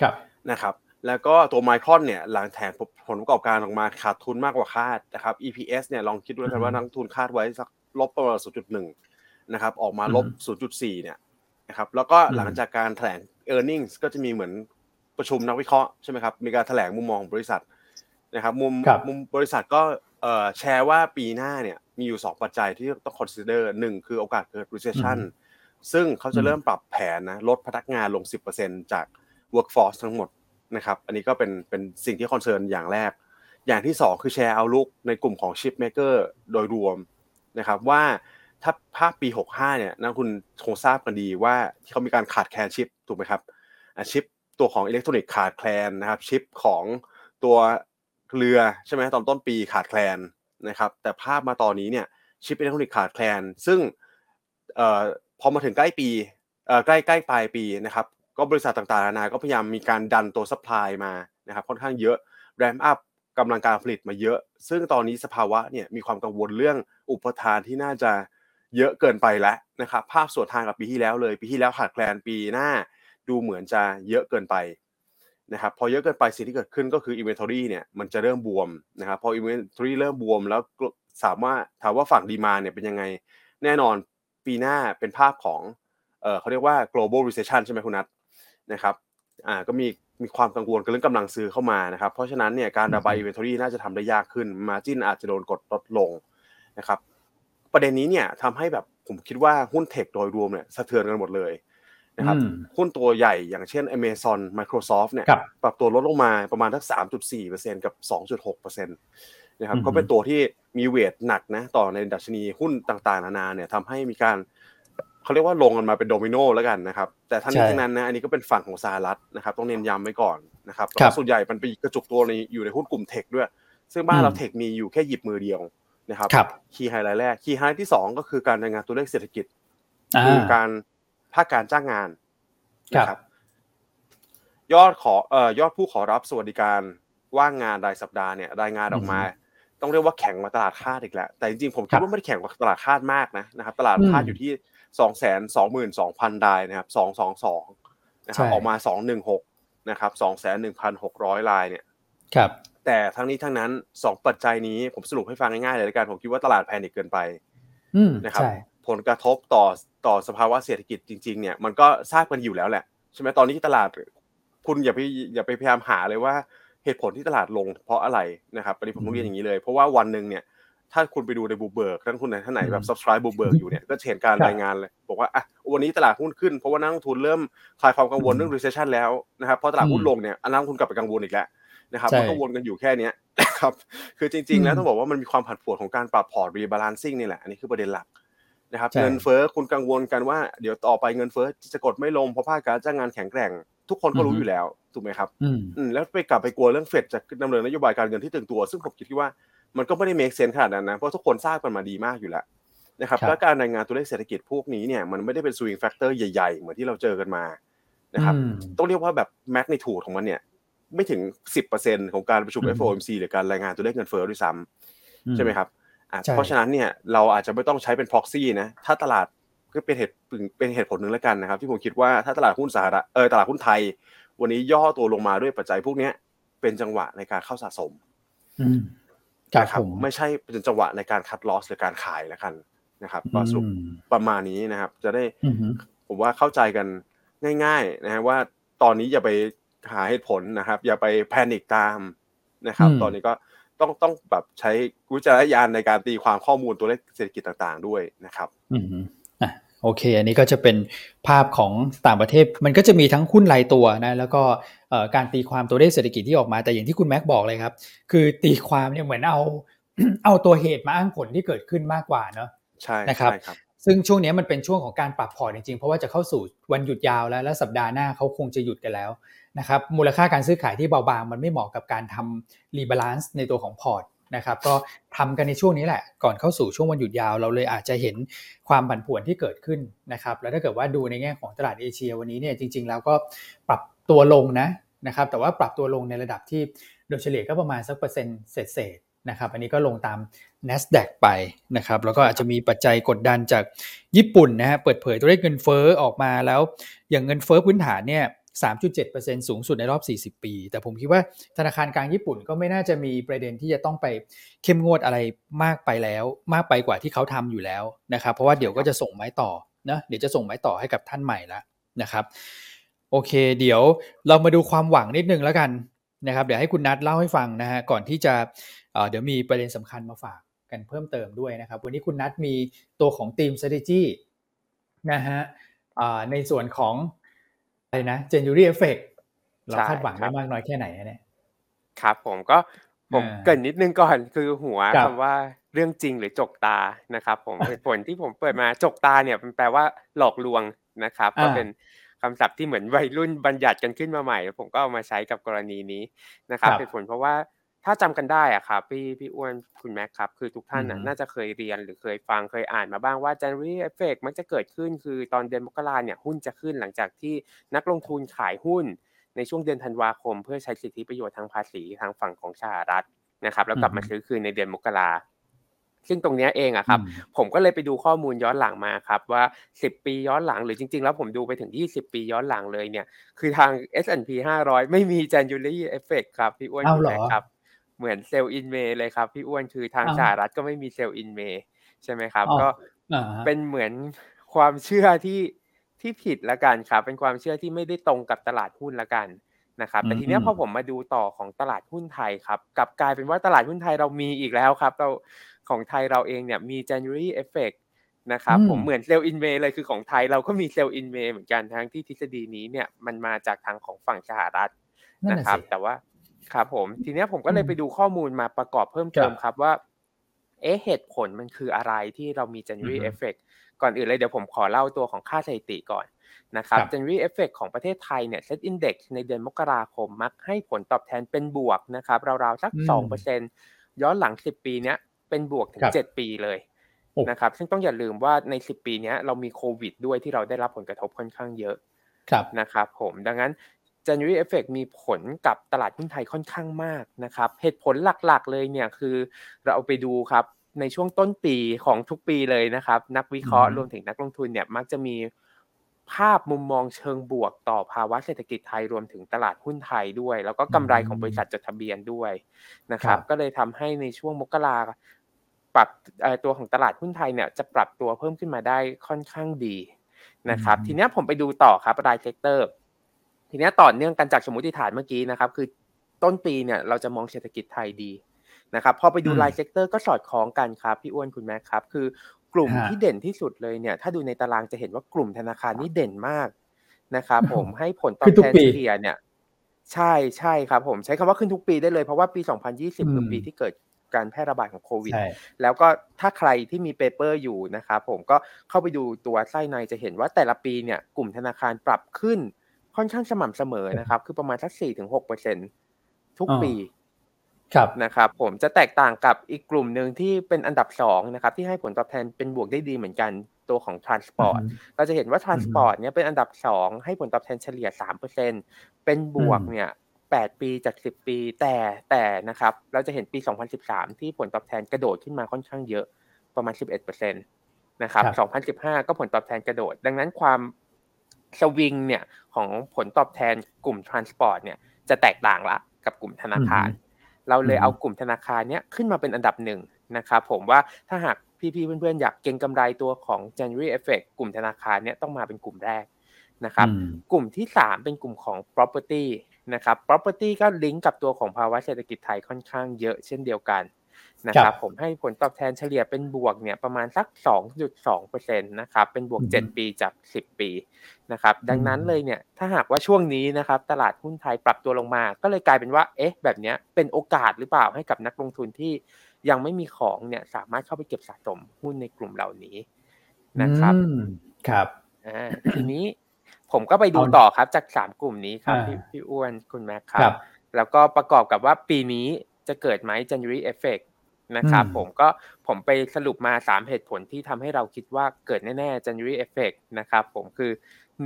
ครับ นะครับแล้วก็ตัว Micron เนี่ยหลังแถนผลประกอบการออกมาขาดทุนมากกว่าคาดนะครับ EPS เนี่ยลองคิดดูกันว่านักทุนคาดไว้สักลบประมาณ0.1นะครับออกมาลบ 0.4เนี่ยนะครับแล้วก็หลังจากการแถลง e a r n i n g ก็จะมีเหมือนประชุมนักวิเคราะห์ใช่ไหมครับมีการแถลงมุมมองของบริษัทนะครับมุมมุมบริษัทก็แชร์ว่าปีหน้าเนี่ยมีอยู่ 2 ปัจจัยที่ต้อง consider หนึ่งคือโอกาสเกิด recession ซึ่งเขาจะเริ่มปรับแผนนะลดพนักงานลง 10%จาก workforce ทั้งหมดนะครับ อันนี้ก็เป็นเป็นสิ่งที่คอนเซิร์นอย่างแรก อย่างที่ 2 คือแชร์เอาลุกในกลุ่มของ chip maker โดยรวมนะครับว่าถ้าภาพปี 65 เนี่ยนักลงทุนคงทราบกันดีว่าที่เขามีการขาดแคลนชิปถูกไหมครับชิปตัวของอิเล็กทรอนิกส์ขาดแคลนนะครับ ship ของตัวเรือใช่ไหมตอนต้นปีขาดแคลนนะครับแต่ภาพมาตอนนี้เนี่ยชิปอิเล็กทรอนิกส์ขาดแคลน ซึ่งเอ่อพอมาถึงใกล้ปีเอ่อใกล้ใกล้ปลายปีนะครับ ก็บริษัทต่างๆนานาก็พยายามมีการดันตัว supply มานะครับค่อนข้างเยอะแรมอัพกำลังการผลิตมาเยอะ ซึ่งตอนนี้สภาวะเนี่ยมีความกังวลเรื่องอุปทานที่น่าจะเยอะเกินไปแล้วนะครับภาพส่วนทางกับปีที่แล้วเลย ปีที่แล้วขาดแคลนปีหน้าดูเหมือนจะเยอะเกินไปนะครับพอเยอะเกินไปสิ่งที่เกิดขึ้นก็คือ inventory เนี่ยมันจะเริ่มบวมนะครับพอ inventory เริ่มบวมแล้วสามารถถามว่าฝั่งดีมาเนี่ยเป็นยังไง แน่นอนปีหน้าเป็นภาพของเออเขาเรียกว่า global recession ใช่ไหมคุณนัท นะครับอ่าก็มีมีความกังวลกับเรื่องกำลังซื้อเข้ามานะครับ เพราะฉะนั้นเนี่ยการระบาย inventory น่าจะทำได้ยากขึ้น margin อาจจะโดนกดลดลงนะครับ ประเด็นนี้เนี่ยทำให้แบบผมคิดว่าหุ้นเทคโดยรวมเนี่ยสะเทือนกันหมดเลยนะครับหุ้นตัวใหญ่อย่างเช่น Amazon Microsoft เนี่ยปรับตัวลดลงมาประมาณทั้ง3.4%กับ 2.6%นะครับก็เป็นตัวที่มีเวทหนักนะต่อในดัชนีหุ้นต่างๆ นานาเนี่ยทำให้มีการ เขาเรียกว่าลงกันมาเป็นโดมิโนแล้วกันนะครับ แต่ทั้งนี้ทั้งนั้นนะอันนี้ก็เป็นฝั่งของสหรัฐนะครับ ต้องเน้นย้ำไว้ก่อนนะครับส่วนใหญ่มันไปกระจุกตัวในอยู่ในหุ้นกลุ่ม tech ด้วย ซึ่งบ้านเรา tech มีอยู่แค่หยิบมือเดียวนะครับ key highlight แรก key highlight ที่สองก็คือการรายงานตัวเลขเศรษฐกิจคือการภาคการจ้างงานนะครับ ยอดขอเอ่อยอดผู้ขอรับสวัสดิการว่างงานรายสัปดาห์เนี่ยรายงานออกมา ต้องเรียกว่าแกร่งกว่าตลาดคาดอีกแล้วแต่จริงๆผมคิดว่าไม่ได้แกร่งกว่าตลาดคาดมากนะนะครับ ตลาดคาดอยู่ที่ สองแสนสองหมื่นสองพันรายนะครับสองสองสองนะครับออกมาสองหนึ่งหกนะครับสองแสนหนึ่งพันหกร้อยรายเนี่ยครับแต่ทั้งนี้ทั้งนั้นสองปัจจัยนี้ผมสรุปให้ฟังง่ายๆเลยละกันผมคิดว่าตลาดแพนิคเกินไปนะครับผลกระทบต่อต่อสภาวะเศรษฐกิจจริง ๆ เนี่ยมันก็ทราบกันอยู่แล้วแหละใช่ไหมตอนนี้ตลาดคุณอย่าไปอย่าไปพยายามหาเลยว่าเหตุผลที่ตลาดลงเพราะอะไรนะครับอันนี้ผมต้องเรียนอย่างนี้เลย เพราะว่าวันหนึ่งเนี่ย ถ้าคุณไปดูในบูเบิร์กท่านคุณไหนท่านไหนแบบ subscribe Bloomberg อยู่เนี่ยก็เห็นการรายงานเลย บอกว่าอะวันนี้ตลาดหุ้นขึ้นเพราะว่านักลงทุนเริ่มคลายความกังวลเรื่อง recession แล้วนะครับพอตลาดหุ้นลงเนี่ยนักลงทุนกลับไปกังวลอีกแล้วนะครับมันก็วนกันอยู่แค่นี้นะครับคือจริง ๆ แล้วต้องบอกว่ามันมีความผันผวนของการปรับพอร์ต rebalancing นี่แหละอันนี้คือประเด็นหลักนะครับเงินเฟ้อคุณกังวลกันว่าเดี๋ยวต่อไปเงินเฟ้อจะกดไม่ลงเพราะภาคการจ้างงานแข็งแกร่ง ทุกคนก็รู้อยู่แล้วถูกไหมครับอืมแล้วไปกลับไปกลัวเรื่องเฟดจะดำเนินนโยบายการเงินที่ตึงตัว ซึ่งผมคิดว่า มันก็ไม่ได้ make sense ขนาดนั้นนะเพราะทุกคนทราบกันมาดีมากอยู่แล้วนะครับแล้วการรายงานตัวเลขเศรษฐกิจพวกนี้เนี่ยมันไม่ได้เป็น swing factor ใหญ่ๆ เหมือนที่เราเจอกันมานะครับต้องเรียกว่าแบบ magnitude ของมันเนี่ยไม่ถึงสิบเปอร์เซ็นของการประชุม FOMC หรือการรายงานตัวเลขเงินเฟ้อด้วยซ้ำใช่ไหมครับเพราะฉะนั้นเนี่ยเราอาจจะไม่ต้องใช้เป็น proxy นะถ้าตลาดก็เป็นเหตุเป็นเหตุผลหนึ่งแล้วกันนะครับ ที่ผมคิดว่าถ้าตลาดหุ้นสหรัฐเออตลาดหุ้นไทย วันนี้ย่อตัวลงมาด้วยปัจจัยพวกนี้เป็นจังหวะในการเข้าสะสม นะครับไม่ใช่เป็นจังหวะในการคัดลอสหรือการขายแล้วกันนะครับก็สรุปประมาณนี้นะครับ จะได้ผมว่าเข้าใจกันง่าย ๆนะฮะว่าตอนนี้อย่าไปหาเหตุผลนะครับ อย่าไปแพนิคตามนะครับ ตอนนี้ก็ต้องต้องแบบใช้วิจารณญาณในการตีความข้อมูลตัวเลขเศรษฐกิจต่าง ๆ ด้วยนะครับ อืมอะ โโอเค อันนี้ก็จะเป็นภาพของต่างประเทศ มันก็จะมีทั้งหุ้นรายตัวนะ แล้วก็การตีความตัวเลขเศรษฐกิจที่ออกมา แต่อย่างที่คุณแม็กบอกเลยครับ คือตีความเนี่ยเหมือนเอา เอาตัวเหตุมาอ้างผลที่เกิดขึ้นมากกว่าเนาะ ใช่นะครับครับซึ่งช่วงนี้มันเป็นช่วงของการปรับพอร์ตจริงๆ เพราะว่าจะเข้าสู่วันหยุดยาวแล้ว และสัปดาห์หน้าเขาคงจะหยุดกันแล้วนะครับ มูลค่าการซื้อขายที่เบาบางมันไม่เหมาะกับการทำ rebalance ในตัวของพอร์ต นะครับก็ทำกันในช่วงนี้แหละ ก่อนเข้าสู่ช่วงวันหยุดยาว เราเลยอาจจะเห็นความผันผวนที่เกิดขึ้นนะครับแล้วถ้าเกิดว่าดูในแง่ของตลาดเอเชียวันนี้เนี่ยจริง ๆ แล้วก็ปรับตัวลงนะนะครับแต่ว่าปรับตัวลงในระดับที่โดยเฉลี่ยก็ประมาณสักเปอร์เซ็นต์เศษนะครับอันนี้ก็ลงตาม NASDAQ ไปนะครับแล้วก็อาจจะมีปัจจัยกดดันจากญี่ปุ่นนะฮะเปิดเผยตัวเลขเงินเฟ้อออกมาแล้ว อย่างเงินเฟ้อพื้นฐานเนี่ย 3.7%สูงสุดในรอบ 40 ปี แต่ผมคิดว่าธนาคารกลางญี่ปุ่นก็ไม่น่าจะมีประเด็นที่จะต้องไปเข้มงวดอะไรมากไปแล้ว มากไปกว่าที่เขาทำอยู่แล้วนะครับเพราะว่าเดี๋ยวก็จะส่งไม้ต่อนะเดี๋ยวจะส่งไม้ต่อให้กับท่านใหม่แล้วนะครับโอเค เดี๋ยวเรามาดูความหวังนิดนึงแล้วกันนะครับเดี๋ยวให้คุณนัทเล่าให้ฟังนะฮะก่อนที่จะเดี๋ยวมีประเด็นสำคัญมาฝากกันเพิ่มเติมด้วยนะครับ วันนี้คุณนัทมีตัวของทีม strategy นะฮะในส่วนของ อะไรนะ January Effect เราคาดหวังได้มากน้อยแค่ไหนเนี่ยครับผมก็ผมเกินนิดนึงก่อนคือหัวคำว่าเรื่องจริงหรือจกตานะครับผมเหตุผลที่ผมเปิดมาจกตาเนี่ยมันแปลว่าหลอกลวงนะครับ ก็เป็นคำศัพท์ที่เหมือนวัยรุ่นบัญญัติกันขึ้นมาใหม่ ผมก็เอามาใช้กับกรณีนี้นะครับเหตุผลเพราะว่า ถ้าจำกันได้อะครับพี่พี่อ้วนคุณแม็กครับ คือทุกท่านน่าจะเคยเรียนหรือเคยฟังเคยอ่านมาบ้างว่า January effect มันจะเกิดขึ้น คือตอนเดือนมกราเนี่ยหุ้นจะขึ้นหลังจากที่นักลงทุนขายหุ้น ในช่วงเดือนธันวาคม เพื่อใช้สิทธิประโยชน์ทางภาษีทางฝั่งของสหรัฐนะครับแล้วกลับมาซื้อคืนในเดือนมกราซึ่งตรงนี้เองอะครับ ผมก็เลยไปดูข้อมูลย้อนหลังมาครับ ว่า 10 ปีย้อนหลังหรือจริง ๆ แล้วผมดูไปถึง 20 ปีย้อนหลังเลยเนี่ย คือทาง S&P 500 ไม่มี January effect ครับพี่อ้วนคุณแม็กครับ เหมือน sell in May เลยครับ พี่อ้วนคือทางสหรัฐก็ไม่มี sell in May ใช่ไหมครับ ก็เป็นเหมือนความเชื่อที่ที่ผิดละกันครับ เป็นความเชื่อที่ไม่ได้ตรงกับตลาดหุ้นละกันนะครับแต่ทีนี้พอผมมาดูต่อของตลาดหุ้นไทยครับกลับกลายเป็นว่าตลาดหุ้นไทยเรามีอีกแล้วครับ เราของไทยเราเองเนี่ยมี January effect นะครับผมเหมือน sell in May เลยคือของไทยเราก็มี sell in May เหมือนกันทั้งที่ทฤษฎีนี้เนี่ยมันมาจากทางของฝั่งสหรัฐนะครับ แต่ว่า ครับผม ทีนี้ผมก็เลยไปดูข้อมูลมาประกอบเพิ่มเติมครับว่า เอ๊ะเหตุผลมันคืออะไรที่เรามี January effect ก่อนอื่นเลยเดี๋ยวผมขอเล่าตัวของค่าสถิติก่อนนะครับ January effect ของประเทศไทยเนี่ย Set Index ในเดือนมกราคมมักให้ผลตอบแทนเป็นบวกนะครับราวๆสัก 2%ย้อนหลัง 10 ปีเนี้ยเป็นบวกถึง 7 ปีเลยนะครับ ซึ่งต้องอย่าลืมว่าใน 10 ปีนี้เรามีโควิดด้วยที่เราได้รับผลกระทบค่อนข้างเยอะนะครับผมดังนั้น January Effect มีผลกับตลาดหุ้นไทยค่อนข้างมากนะครับ เหตุผลหลักๆเลยเนี่ยคือเราเอาไปดูครับในช่วงต้นปีของทุกปีเลยนะครับ นักวิเคราะห์รวมถึงนักลงทุนเนี่ยมักจะมีภาพมุมมองเชิงบวกต่อภาวะเศรษฐกิจไทยรวมถึงตลาดหุ้นไทยด้วย แล้วก็กำไรของบริษัทจดทะเบียนด้วยนะครับ ก็เลยทำให้ในช่วงมกราปรับตัวของตลาดหุ้นไทยเนี่ยจะปรับตัวเพิ่มขึ้นมาได้ค่อนข้างดีนะครับ ทีนี้ผมไปดูต่อครับราย sector ทีนี้ต่อเนื่องกันจากสมมติฐานเมื่อกี้นะครับ คือต้นปีเนี่ยเราจะมองเศรษฐกิจไทยดีนะครับพอไปดูราย sector ก็สอดคล้องกันครับพี่อ้วนคุณแม็กครับ คือกลุ่มที่เด่นที่สุดเลยเนี่ย ถ้าดูในตารางจะเห็นว่ากลุ่มธนาคารนี่เด่นมากนะครับผมให้ผลตอบแทนเฉลี่ยเนี่ย ใช่ใช่ครับผมใช้คำว่าขึ้นทุกปีได้เลยเพราะว่าปี 2020คือปีที่เกิดการแพร่ระบาดของโควิด แล้วก็ถ้าใครที่มี paper อยู่นะครับผมก็เข้าไปดูตัวไส้ในจะเห็นว่าแต่ละปีเนี่ย กลุ่มธนาคารปรับขึ้น ค่อนข้างสม่ำเสมอนะครับ คือประมาณสักสี่ถึงหกเปอร์เซ็นทุกปีครับนะครับ ผมจะแตกต่างกับอีกกลุ่มหนึ่งที่เป็นอันดับสองนะครับ ที่ให้ผลตอบแทนเป็นบวกได้ดีเหมือนกันตัวของ Transport เราจะเห็นว่า Transport เนี่ยเป็นอันดับสองให้ผลตอบแทนเฉลี่ยสามเปอร์เซ็นเป็นบวกเนี่ยแปดปีจากสิบปี แต่แต่นะครับ เราจะเห็นปีสองพันสิบสามที่ผลตอบแทนกระโดดขึ้นมาค่อนข้างเยอะประมาณสิบเอ็ดเปอร์เซ็นตนะครับสองพันสิบห้าก็ผลตอบแทนกระโดด ดังนั้นความ สวิงเนี่ยของผลตอบแทนกลุ่ม transport เนี่ยจะแตกต่างละกับกลุ่มธนาคาร เราเลยเอากลุ่มธนาคารเนี้ยขึ้นมาเป็นอันดับหนึ่งนะครับผมว่าถ้าหากพี่ๆเพื่อนๆอยากเก็งกำไรตัวของ January Effect กลุ่มธนาคารเนี้ยต้องมาเป็นกลุ่มแรกนะครับกลุ่มที่ 3 เป็นกลุ่มของ property นะครับ property ก็ลิงก์กับตัวของภาวะเศรษฐกิจไทยค่อนข้างเยอะเช่นเดียวกัน นะครับผมให้ผลตอบแทนเฉลี่ยเป็นบวกเนี่ยประมาณสัก 2.2%นะครับเป็นบวก 7 ปีจาก 10 ปีนะครับดังนั้นเลยเนี่ยถ้าหากว่าช่วงนี้นะครับตลาดหุ้นไทยปรับตัวลงมา ก็เลยกลายเป็นว่าเอ๊ะแบบเนี้ยเป็นโอกาสหรือเปล่าให้กับนักลงทุนที่ยังไม่มีของเนี่ยสามารถเข้าไปเก็บสะสมหุ้นในกลุ่มเหล่านี้นะครับครับอ่าทีนี้ผมก็ไปดูต่อครับจากสามกลุ่มนี้ครับพี่พี่อ้วนคุณแม็กครับ แล้วก็ประกอบกับว่าปีนี้จะเกิดไหม January Effect นะครับผมก็ผมไปสรุปมา 3 เหตุผลที่ทำให้เราคิดว่าเกิดแน่ๆ January Effect นะครับผมคือ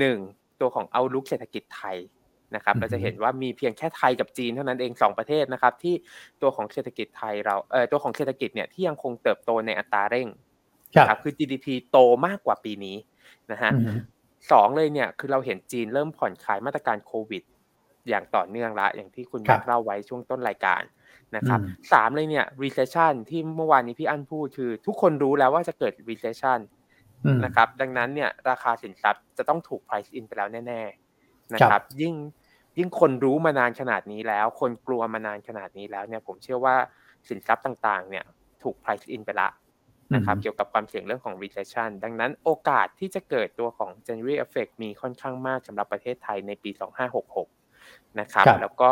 1 ตัวของเอาลุกเศรษฐกิจไทยนะครับเราจะเห็นว่ามีเพียงแค่ไทยกับจีนเท่านั้นเอง 2 ประเทศนะครับที่ตัวของเศรษฐกิจไทยเราเอ่อตัวของเศรษฐกิจเนี่ยที่ยังคงเติบโตในอัตราเร่งครับคือ GDP โตมากกว่าปีนี้นะฮะสองเลยเนี่ยคือเราเห็นจีนเริ่มผ่อนคลายมาตรการโควิด อย่างต่อเนื่องละอย่างที่คุณแม่เล่าไว้ช่วงต้นรายการ นะครับสามเลยเนี่ย recession ที่เมื่อวานนี้พี่อั้นพูดคือ ทุกคนรู้แล้วว่าจะเกิด recession นะครับ ดังนั้นเนี่ยราคาสินทรัพย์จะต้องถูก price in ไปแล้วแน่ๆนะครับ ยิ่งยิ่งคนรู้มานานขนาดนี้แล้ว คนกลัวมานานขนาดนี้แล้วเนี่ย ผมเชื่อว่าสินทรัพย์ต่างๆ เนี่ยถูก price in ไปละนะครับ เกี่ยวกับความเสี่ยงเรื่องของ recession ดังนั้นโอกาสที่จะเกิดตัวของ January effect มีค่อนข้างมากสำหรับประเทศไทยในปี 2566 นะครับ แล้วก็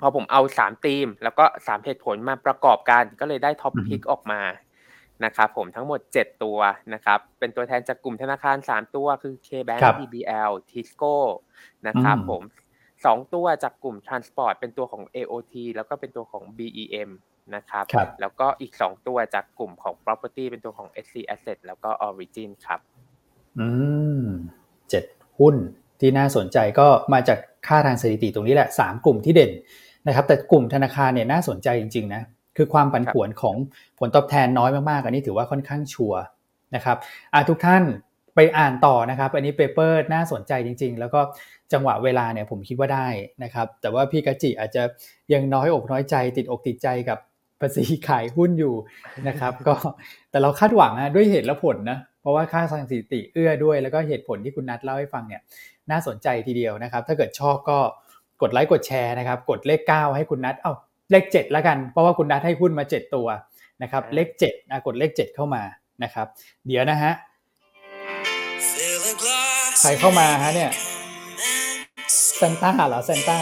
พอผมเอาสามธีม แล้วก็สามเหตุผลมาประกอบกัน ก็เลยได้ท็อปพิกออกมานะครับผมทั้งหมด 7 ตัวนะครับเป็นตัวแทนจากกลุ่มธนาคาร 3 ตัวคือ KBank BBL Tisco นะครับผมสองตัวจากกลุ่ม Transport เป็นตัวของ AOT แล้วก็เป็นตัวของ BEM นะครับรบแล้วก็อีก 2 ตัวจากกลุ่มของ property เป็นตัวของ SC Asset แล้วก็ Origin ครับ อืมเจ็ดหุ้นที่น่าสนใจก็มาจากค่าทางสถิติตรงนี้แหละ 3 กลุ่มที่เด่น นะครับแต่กลุ่มธนาคารเนี่ยน่าสนใจจริงๆนะคือความผันผวนของผลตอบแทนน้อยมากๆอันนี้ถือว่าค่อนข้างชัวร์นะครับอ่าทุกท่านไปอ่านต่อนะครับอันนี้เปเปอร์น่าสนใจจริง ๆ แล้วก็จังหวะเวลาเนี่ยผมคิดว่าได้นะครับแต่ว่าพี่กจิอาจจะยังน้อยอกน้อยใจ ติดอกติดใจกับภาษีขายหุ้นอยู่นะครับ ก็แต่เราคาดหวังนะด้วยเหตุและผลนะเพราะว่าค่าทางสถิติเอื้อด้วย แล้วก็เหตุผลที่คุณนัทเล่าให้ฟังเนี่ยน่าสนใจทีเดียวนะครับ ถ้าเกิดชอบก็ กดไลค์กดแชร์นะครับ กดเลข 9 ให้คุณนัทเอ้าเลข 7 แล้วกัน เพราะว่าคุณนัทให้หุ้นมา 7 ตัวนะครับ เลข7นะกดเลข 7 เข้ามานะครับ เดี๋ยวนะฮะใครเข้ามาฮะเนี่ยเซนต้าเหรอเซนต้า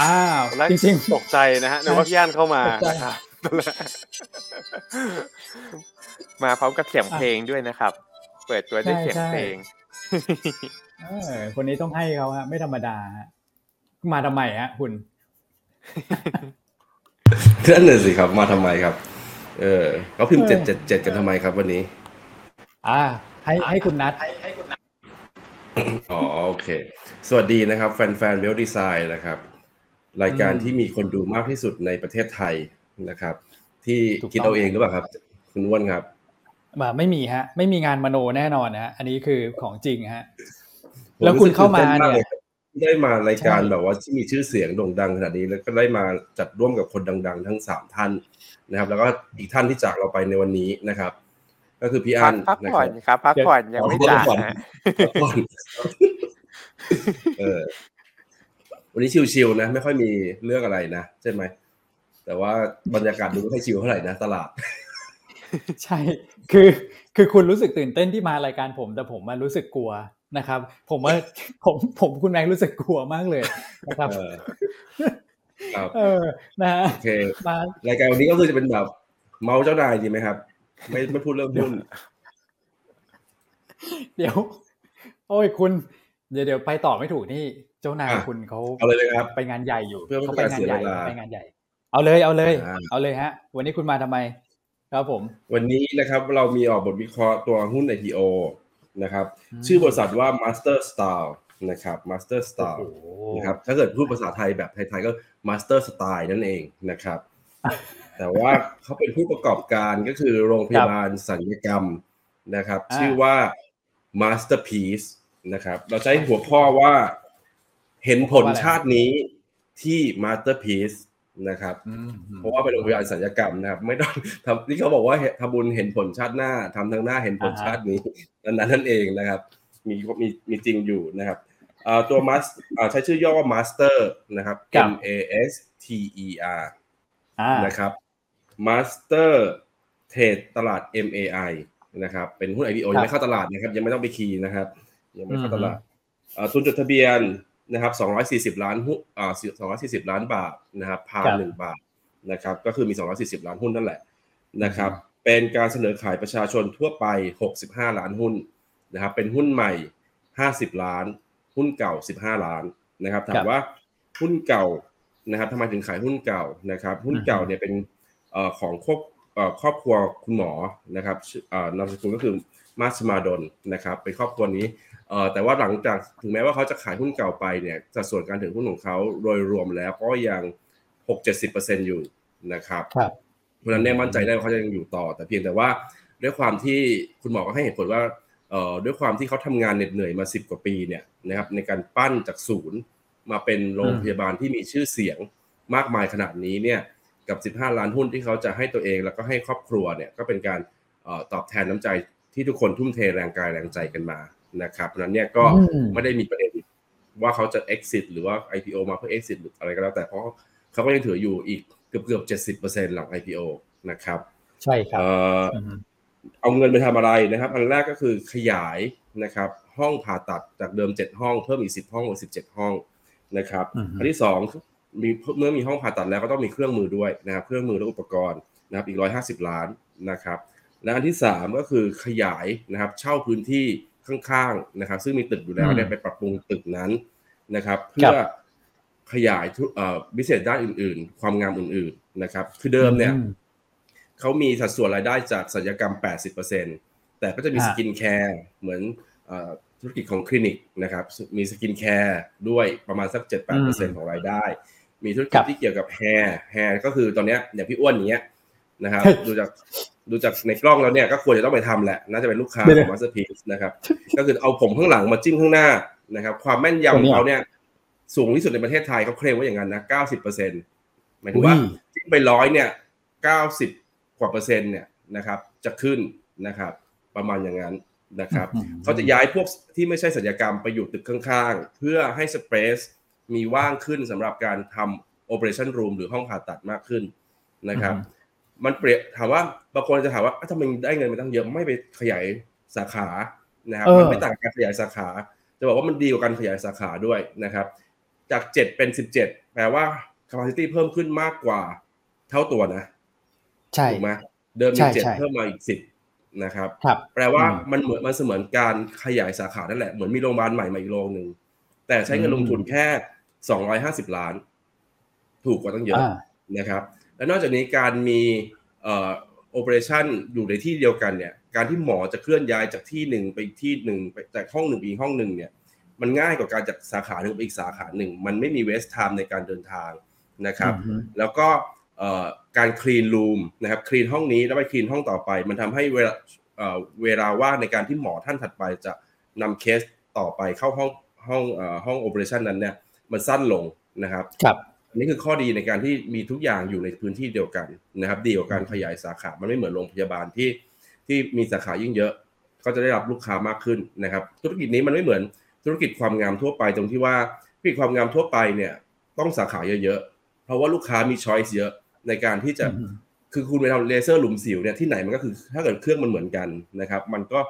อ้าวจริงๆตกใจนะฮะนึกว่าพี่ย่านเข้ามามาพร้อมกับเสียงเพลงด้วยนะครับ เปิดตัวด้วยเสียงเพลง คนนี้ต้องให้เขาฮะไม่ธรรมดามาทำไมฮะ คุณนั่นเลยสิครับ มาทำไมครับ เออเขาพิมพ์เจ็ดเจ็ดเจ็ดกันทำไมครับวันนี้ อ่า ให้ให้คุณนัทให้คุณนัทอ๋อโอเค สวัสดีนะครับ แฟนแฟนเวลดีไซน์นะครับ รายการที่มีคนดูมากที่สุดในประเทศไทยนะครับ ที่คิดเอาเองหรือเปล่าครับ คุณว้วนครับ ไม่มีฮะ ไม่มีงานมโนแน่นอนนะอันนี้คือของจริงฮะ แล้วคุณเข้ามาเนี่ยได้มารายการแบบว่าที่มีชื่อเสียงโด่งดังขนาดนี้ แล้วก็ได้มาจัดร่วมกับคนดัง ๆ ทั้งสามท่านนะครับ แล้วก็อีกท่านที่จากเราไปในวันนี้นะครับ ก็คือพี่อันพักผ่อนครับพักผ่อนยังไม่จากนะเออวันนี้ชิวๆนะ ไม่ค่อยมีเรื่องอะไรนะ ใช่ไหมแต่ว่าบรรยากาศดูไม่ค่อยชิวเท่าไหร่นะตลาด ใช่ คือคือคุณรู้สึกตื่นเต้นที่มารายการผม แต่ผมมันรู้สึกกลัวนะครับ ผมว่าผมผมคุณแม็กรู้สึกกลัวมากเลยนะครับครับเออนะโอเคมารายการวันนี้ก็คือจะเป็นแบบเมาเจ้านายดีไหมครับ ไม่ไม่พูดเรื่องหุ้นเดี๋ยว โอ้ยคุณ เดี๋ยวเดี๋ยวไปต่อไม่ถูกนี่เจ้านายคุณเขาเอาเลยครับไปงานใหญ่อยู่เขาไปงานใหญ่ไปงานใหญ่ เอาเลยเอาเลย เอาเลยฮะ วันนี้คุณมาทำไม ครับผมวันนี้นะครับเรามีออกบทวิเคราะห์ตัวหุ้น IPO นะครับชื่อบริษัทว่า Master Style นะครับ Master Style นะครับถ้าเกิดพูดภาษาไทยแบบไทยๆก็ Master Style นั่นเองนะครับ แต่ว่าเขาเป็นผู้ประกอบการก็คือโรงพยาบาลสัญญกรรมนะครับ ชื่อว่า Masterpiece นะครับ เราใช้หัวข้อว่าเห็นผลชาตินี้ที่ Masterpiece นะครับเพราะว่าเป็นโรงพยาบาลสัญญกรรมนะครับ ไม่ต้องทำที่เขาบอกว่าทำบุญเห็นผลชาติหน้าทำทางหน้าเห็นผลชาตินี้นั้นนั่นเองนะครับ มีมีมีจริงอยู่นะครับเอ่อตัว mas อ่าใช้ชื่อย่อว่า master นะครับครับ M A S T E R อ่านะครับ master เทรดตลาด MAI นะครับ เป็นหุ้น IPO ยังไม่เข้าตลาดนะครับ ยังไม่ต้องไปคีย์นะครับ ยังไม่เข้าตลาดเอ่อทุนจดทะเบียน นะครับ 240 ล้านหุ้นอ่า240 ล้านบาทนะครับพาครับหนึ่งบาทนะครับ ก็คือมี 240 ล้านหุ้นนั่นแหละนะครับ เป็นการเสนอขายประชาชนทั่วไป 65 ล้านหุ้นนะครับ เป็นหุ้นใหม่ 50 ล้าน หุ้นเก่า 15 ล้านนะครับ ถาครัมบว่าหุ้นเก่านะครับทำไมถึงขายหุ้นเก่านะครับ หุ้นเก่าเนี่ยเป็นเอ่อของครอบเอ่อครอบครัวคุณหมอนะครับชื่อเอ่อนามสกุลก็คือมาสมาดนนะครับ เป็นครอบครัวนี้ เอ่อแต่ว่าหลังจากถึงแม้ว่าเขาจะขายหุ้นเก่าไปเนี่ยสัดส่วนการถือหุ้นของเขาโดยรวมแล้วก็ยัง 6-70%อยู่นะครับครับเพราะฉะนั้นเนี่ยมั่นใจได้ว่าเขาจะยังอยู่ต่อ แต่เพียงแต่ว่าด้วยความที่คุณหมอก็ให้เหตุผลว่าเอ่อด้วยความที่เขาทำงานเหน็ดเหนื่อยมา 10 กว่าปีเนี่ยนะครับในการปั้นจากศูนย์มาเป็นโรงพยาบาลที่มีชื่อเสียงมากมายขนาดนี้เนี่ยกับ 15 ล้านหุ้นที่เขาจะให้ตัวเองแล้วก็ให้ครอบครัวเนี่ยก็เป็นการเอ่อตอบแทนน้ำใจที่ทุกคนทุ่มเทแรงกายแรงใจกันมา นะครับเพราะฉะนั้นเนี่ยก็อืมไม่ได้มีประเด็นว่าเขาจะ exit หรือว่า IPO มาเพื่อ exit หรืออะไรก็แล้ว แต่เพราะเขาก็ยังถืออยู่อีกเกือบเกือบ70%หลัง IPO นะครับ ใช่ครับเอ่ออืมเอาเงินไปทำอะไรนะครับ อันแรกก็คือขยายนะครับ ห้องผ่าตัดจากเดิม7ห้องเพิ่มอีก10ห้องเป็น17ห้องนะครับอืมอันที่2มีเมื่อมีห้องผ่าตัดแล้วก็ต้องมีเครื่องมือด้วยนะครับเครื่องมือและอุปกรณ์นะครับอีก150ล้านนะครับ และอันที่3ก็คือขยายนะครับเช่าพื้นที่ ข้างๆนะครับ ซึ่งมีตึกอยู่แล้วเนี่ยอืมไปปรับปรุงตึกนั้นนะครับคเพื่อขยายธุเอ่อ business ด้านอื่น ๆ ความงามอื่น ๆนะครับ คือเดิมเนี่ยอืมเขามีสัดส่วนรายได้จากศัลยกรรม 80%แต่ก็จะมีอ่า skincare เหมือนเอ่อธุรกิจของคลินิกนะครับ มี skincare ด้วยประมาณสัก 7-8%ของรายได้ มีธุรกิจครับที่เกี่ยวกับ hair hair ก็คือตอนเนี้ยอย่างพี่อ้วนอย่างเงี้ยนะครับเฮ้ยดูจาก ดูจากในกล้องแล้วเนี่ยก็ควรจะต้องไปทำแหละ น่าจะเป็นลูกค้าเดี๋ยวของ Masterpiece นะครับ ก็คือเอาผมข้างหลังมาจิ้มข้างหน้านะครับ ความแม่นยำตัวขเนี้ยขอยงเขาเนี่ย สูงที่สุดในประเทศไทยเขาเคลมว่าอย่างนั้นนะ90%หมายถึงว่าอุ้ยจิ้มไปร้อยเนี่ย90กว่าเปอร์เซ็นต์เนี่ยนะครับ จะขึ้นนะครับ ประมาณอย่างนั้นนะครับอืมเขาจะย้ายพวกที่ไม่ใช่ศัลยกรรมไปอยู่ตึกข้างๆ เพื่อให้ spaceมีว่างขึ้นสำหรับการทำ operation room หรือห้องผ่าตัดมากขึ้นนะครับ มันเปรียบถามว่าบางคนจะถามว่าอ้าวทำไมได้เงินมาตั้งเยอะไม่ไปขยายสาขานะครับเออมันไม่ต่างกับการขยายสาขา จะบอกว่ามันดีกว่าการขยายสาขาด้วยนะครับ จาก 7 เป็น 17 แปลว่า capacity เพิ่มขึ้นมากกว่าเท่าตัวนะ ใช่ถูกไหมเดิมใช่มีเจ็ดใช่เพิ่มมาอีกสิบนะครับครับ แปลว่าอืมมันเหมือนมันเสมือนการขยายสาขานั่นแหละเหมือนมีโรงพยาบาลใหม่มาอีกโรงหนึ่งแต่ใช้เงินลงทุนแค่250ล้าน ถูกกว่าตั้งเยอะอ่านะครับ และนอกจากนี้การมีเอ่อโอเปอเรชั่นอยู่ในที่เดียวกันเนี่ยการที่หมอจะเคลื่อนย้ายจากที่หนึ่งไปอีกที่หนึ่งไปจากห้องหนึ่งไปอีกห้องหนึ่งเนี่ยมันง่ายกว่าการจากสาขาหนึ่งไปอีกสาขาหนึ่ง มันไม่มีเวส t ไทม์ในการเดินทางนะครับอืมแล้วก็เอ่อการคลีนรูมนะครับคลีนห้องนี้แล้วไปคลีนห้องต่อไป มันทำให้เวลาเอ่อเวลาว่างในการที่หมอท่านถัดไปจะนำเคสต่อไปเข้าห้องห้องเอ่อห้องโอเปอเรชันนั้นเนี่ยมันสั้นลงนะครับครับ อันนี้คือข้อดีในการที่มีทุกอย่างอยู่ในพื้นที่เดียวกันนะครับ ดีกว่าการขยายสาขา มันไม่เหมือนโรงพยาบาลที่ที่มีสาขายิ่งเยอะ ก็จะได้รับลูกค้ามากขึ้นนะครับ ธุรกิจนี้มันไม่เหมือนธุรกิจความงามทั่วไปตรงที่ว่าธุรกิจความงามทั่วไปเนี่ยต้องสาขาเยอะๆ เพราะว่าลูกค้ามีช้อยส์เยอะในการที่จะอืมคือคุณไปทำเลเซอร์หลุมสิวเนี่ยที่ไหนมันก็คือถ้าเกิดเครื่องมันเหมือนกันนะครับ มันก็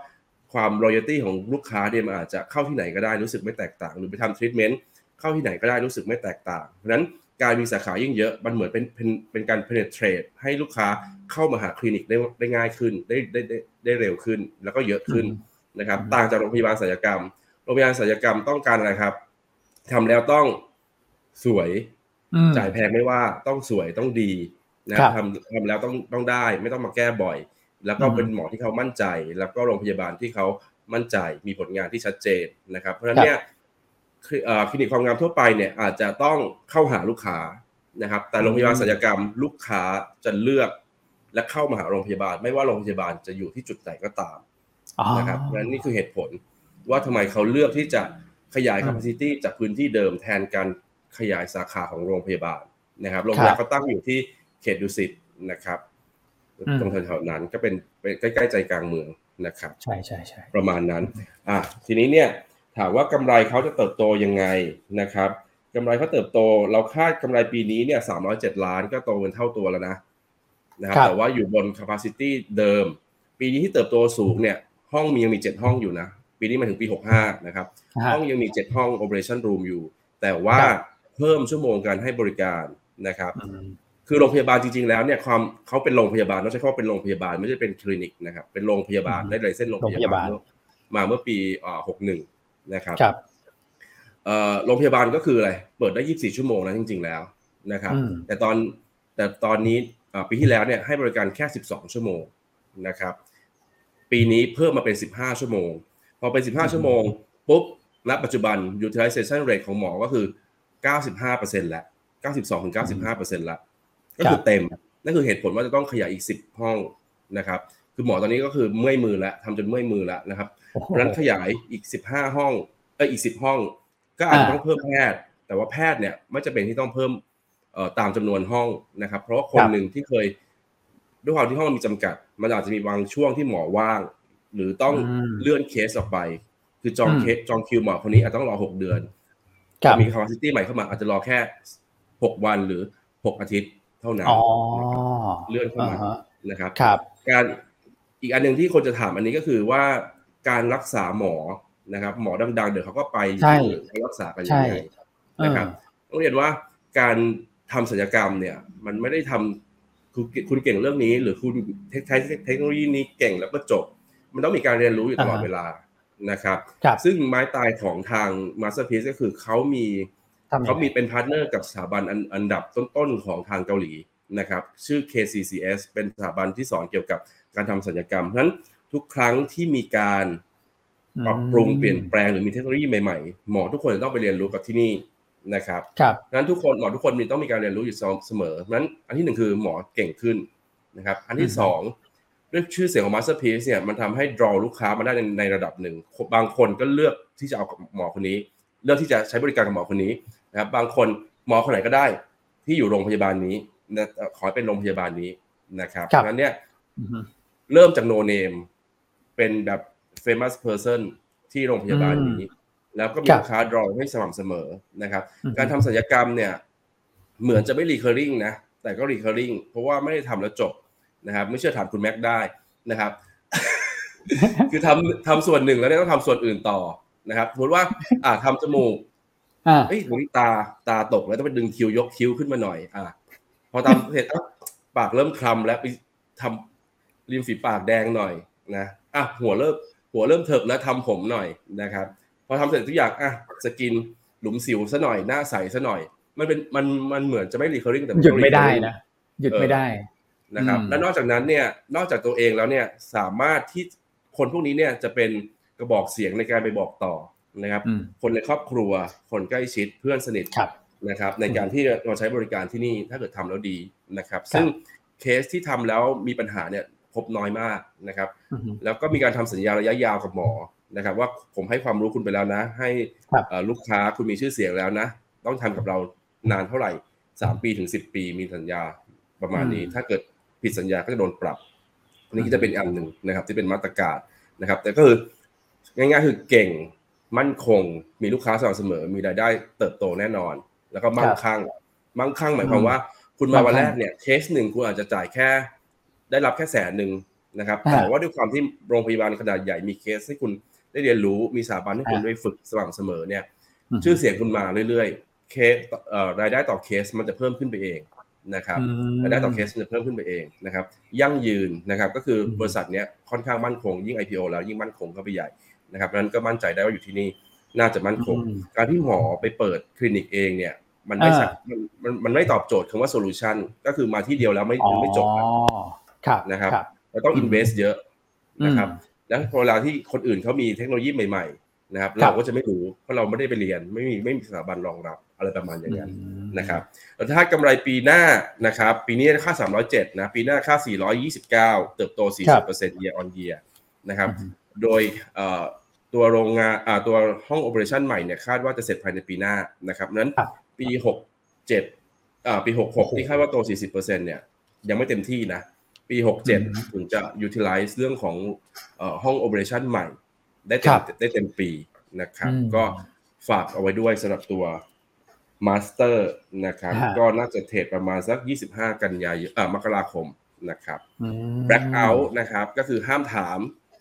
ความ loyalty ของลูกค้าเนี่ยมันอาจจะเข้าที่ไหนก็ได้รู้สึกไม่แตกต่าง หรือไปทำทรีทเมนต์เข้าที่ไหนก็ได้รู้สึกไม่แตกต่างเพราะฉะนั้น การมีสาขายิ่งเยอะมันเหมือนเป็นเป็นเป็นการ penetrate ให้ลูกค้าเข้ามาหาคลินิกได้ได้ง่ายขึ้นได้ได้ได้ได้เร็วขึ้น แล้วก็เยอะขึ้นนะครับ ต่างจากโรงพยาบาลศัลยกรรม โรงพยาบาลศัลยกรรมต้องการอะไรครับทำแล้วต้องสวยอืมจ่ายแพงไม่ว่าต้องสวยต้องดีนะครับทำทำแล้วต้องต้องได้ ไม่ต้องมาแก้บ่อย แล้วก็อืมเป็นหมอที่เขามั่นใจ แล้วก็โรงพยาบาลที่เขามั่นใจมีผลงานที่ชัดเจนนะครับ เพราะฉะนั้นเนี่ย คลิเอ่อคลินิกความงามทั่วไปเนี่ยอาจจะต้องเข้าหาลูกค้านะครับ แต่โรงพยาบาลศัลยกรรมลูกค้าจะเลือกและเข้ามาหาโรงพยาบาล ไม่ว่าโรงพยาบาลจะอยู่ที่จุดไหนก็ตามอ๋อนะครับเพราะฉะนั้นนี่คือเหตุผลว่าทำไมเขาเลือกที่จะขยายอืม capacity จากพื้นที่เดิมแทนการขยายสาขาของโรงพยาบาลนะครับ โรงพยาบาลเขาตั้งอยู่ที่เขตดุสิตนะครับอืมตรงแถวๆนั้นก็เป็นเป็นใกล้ๆใจกลางเมืองนะครับ ใช่ใช่ใช่ประมาณนั้น อะทีนี้เนี่ย ถามว่ากำไรเขาจะเติบโตยังไงนะครับกำไรเขาเติบโต เราคาดกำไรปีนี้เนี่ย307ล้านก็โตเป็นเท่าตัวแล้วนะนะครับครับแต่ว่าอยู่บน capacity เดิม ปีนี้ที่เติบโตสูงเนี่ยห้องมียังมี7ห้องอยู่นะ ปีนี้มาถึงปี65นะครับฮะห้องยังมี7ห้อง operation room อยู่ แต่ว่าครับเพิ่มชั่วโมงการให้บริการนะครับอืมคือโรงพยาบาลจริงๆแล้วเนี่ยความเขาเป็นโรงพยาบาลต้องใช้คำว่าเป็นโรงพยาบาลไม่ใช่เป็นคลินิกนะครับเป็นโรงพยาบาลอืมได้เลยเส้นโรงพยาโรงพยาบาบาลลมาเมื่อปีอ่า61นะครับครับเอ่อโรงพยาบาลก็คืออะไร เปิดได้ 24 ชั่วโมงนะจริง ๆ แล้วนะครับอืมแต่ตอนแต่ตอนนี้อ่าปีที่แล้วเนี่ยให้บริการแค่ 12 ชั่วโมงนะครับ ปีนี้เพิ่มมาเป็น 15 ชั่วโมง พอเป็น 15 ชั่วโมงปุ๊บณปัจจุบัน utilization rate ของหมอก็คือ 95%แล้ว 92-95%แล้ว ก็คือเต็ม นั่นคือเหตุผลว่าจะต้องขยายอีก 10 ห้องนะครับ คือหมอตอนนี้ก็คือเมื่อยมือแล้วทำจนเมื่อยมือแล้วนะครับโอ้โหเพราะฉะนั้นขยายอีก15ห้องเอออีก10ห้อง ก็อาจจะอ่าต้องเพิ่มแพทย์ แต่ว่าแพทย์เนี่ยไม่จะเป็นที่ต้องเพิ่มเอ่อตามจำนวนห้องนะครับ เพราะว่าคนครับหนึ่งที่เคยด้วยความที่ห้องมันมีจำกัด มันอาจจะมีบางช่วงที่หมอว่าง หรือต้องอืมเลื่อนเคสออกไป คือจองอืมเคสจองคิวหมอคนนี้อาจจะต้องรอ6เดือนครับมี capacity ใหม่เข้ามาอาจจะรอแค่6วันหรือ6อาทิตย์เท่านั้นอ๋อเลื่อนเข้ามาอ่ฮะนะครับครับ การ อีกอันหนึ่งที่คนจะถามอันนี้ก็คือว่าการรักษาหมอนะครับ หมอดังๆเดี๋ยวเขาก็ไปใช่เขารักษากันยังไงเออนะครับต้องเรียนว่าการทำศัลยกรรมเนี่ย มันไม่ได้ทำคุณคุณเก่งเรื่องนี้ หรือคุณใช้เทคโนโลยีนี้เก่งแล้วก็จบ มันต้องมีการเรียนรู้อยู่ตลอดอ่าฮะเวลานะครับครับ ซึ่งไม้ตายของทาง Masterpiece ก็คือเขามีทำยังไงเขามีเป็น partner กับสถาบันอันอันดับต้นๆของทางเกาหลีนะครับ ชื่อ KCCS เป็นสถาบันที่สอนเกี่ยวกับ การทำศัลยกรรมเพราะฉะนั้นทุกครั้งที่มีการปรับปรุงเปลี่ยนแปลงหรือมีเทคโนโลยีใหม่ๆ หมอทุกคนจะต้องไปเรียนรู้กับที่นี่นะครับครับงั้นทุกคนหมอทุกคนมีต้องมีการเรียนรู้อยู่เสมอเพราะฉะนั้นอันที่หนึ่งคือหมอเก่งขึ้นนะครับ อันที่อืมสองด้วยชื่อเสียงของ Masterpiece เนี่ยมันทำให้ draw ลูกค้ามาได้ในในระดับหนึ่ง บางคนก็เลือกที่จะเอากับหมอคนนี้ เลือกที่จะใช้บริการกับหมอคนนี้นะครับ บางคนหมอคนไหนก็ได้ที่อยู่โรงพยาบาลนี้นะเอ่อขอให้เป็นโรงพยาบาลนี้นะครับครับงั้นเนี่ยอือฮึ เริ่มจาก no name เป็นแบบ famous person ที่โรงพยาบาลนี้ แล้วก็มีครับลูกค้า draw ให้สม่ำเสมอนะครับอือฮึการทำศัลยกรรมเนี่ย เหมือนจะไม่ recurring นะ แต่ก็ recurring เพราะว่าไม่ได้ทำแล้วจบนะครับ ไม่เชื่อถามคุณแม็กได้นะครับ คือทำทำส่วนหนึ่งแล้วเนี่ยต้องทำส่วนอื่นต่อนะครับสมมติว่า อ่าทำจมูกอ่าเฮ้ยตรงนี้ตาตาตกแล้วต้องไปดึงคิ้วยกคิ้วขึ้นมาหน่อย อะพอทำเสร็จอะปากเริ่มคลำแล้วไปทำ ริมฝีปากแดงหน่อยนะอะหัวเริ่มหัวเริ่มเถิกแล้วทำผมหน่อยนะครับพอทำเสร็จทุกอย่างอะสกินหลุมสิวซะหน่อยหน้าใสซะหน่อย มันเป็นมันมันเหมือนจะไม่รีคอริ่งแต่นหยุดก็ไม่ได้ recurring นะหยุดไม่ได้นะครับอืมและนอกจากนั้นเนี่ยนอกจากตัวเองแล้วเนี่ยสามารถที่คนพวกนี้เนี่ยจะเป็นกระบอกเสียงในการไปบอกต่อนะครับอืมคนในครอบครัวคนใกล้ชิดเพื่อนสนิทครับนะครับ ในการที่เราใช้บริการที่นี่ถ้าเกิดทำแล้วดีนะครับครับ ซึ่งเคสที่ทำแล้วมีปัญหาเนี่ย พบน้อยมากนะครับอือฮึแล้วก็มีการทำสัญญาระยะยาวกับหมอนะครับ ว่าผมให้ความรู้คุณไปแล้วนะ ให้ครับเอ่อลูกค้าคุณมีชื่อเสียงแล้วนะ ต้องทำกับเรานานเท่าไหร่สามปีถึงสิบปีมีสัญญาประมาณนี้อืมถ้าเกิดผิดสัญญาก็จะโดนปรับอันนี้อืก็มจะเป็นอันหนึ่งนะครับ ที่เป็นมาตรการนะครับ แต่ก็คือง่ายๆคือเก่งมั่นคง มีลูกค้าสม่ำเสมอ มีรายได้เติบโตแน่นอน แล้วก็มั่งคั่งมั่งคั่งหมายความว่า คุณมาวันแรกเนี่ยเคสหนึ่งคุณอาจจะจ่ายแค่ ได้รับแค่แสนหนึ่งนะครับอ่าแต่ว่าด้วยความที่โรงพยาบาลขนาดใหญ่มีเคสให้คุณได้เรียนรู้มีสถาบันให้คุณอ่าได้ฝึกสม่ำเสมอเนี่ยอืมชื่อเสียงคุณมาเรื่อยๆ เคสเอ่อรายได้ต่อเคสมันจะเพิ่มขึ้นไปเองนะครับอืมรายได้ต่อเคสมันจะเพิ่มขึ้นไปเองนะครับ ยั่งยืนนะครับ ก็คืออมบริษัทเนี้ยค่อนข้างมั่นคงยิ่ง IPO แล้วยิ่งมั่นคงเข้าไปใหญ่นะครับนั้นก็มั่นใจได้ว่าอยู่ที่นี่น่าจะมั่นคงอืมการที่หมอไปเปิดคลินิกเองเนี่ยมันไม่อ่าสักมันมันมันไม่ตอบโจทย์คำว่า solution ก็คือมาที่เดียวแล้วไม่อ๋อไม่จบอะครับ นะครับครับเราต้องอืม invest เยอะนะครับอืมแล้วพอเวลาที่คนอื่นเขามีเทคโนโลยีใหม่ๆนะครับครับ เราก็จะไม่รู้เพราะเราไม่ได้ไปเรียนไม่มีไม่มีสถาบันรองรับอะไรประมาณอย่างนั้นอืมนะครับแล้วถ้ากำไรปีหน้านะครับ ปีนี้ค่า 307 นะปีหน้าค่า 429 เติบโต 40% year on year นะครับอืมโดยเอ่อตัวโรงงานอ่าตัวห้อง operation ใหม่เนี่ยคาดว่าจะเสร็จภายในปีหน้านะครับนั้นครับปี 67อ่าปี 66 ที่คาดว่าโต 40%เนี่ยยังไม่เต็มที่นะ ปีอืม67 ถึงจะ utilize เรื่องของเอ่อห้อง operation ใหม่ ได้เต็คมรับได้เต็มปีนะครับอืมก็ฝากเอาไว้ด้วยสำหรับตัว Master นะครับฮะก็น่าจะ trade ประมาณสัก 25 กันยายนเอ่อมกราคมนะครับอืม black out นะครับ ก็คือห้ามถาม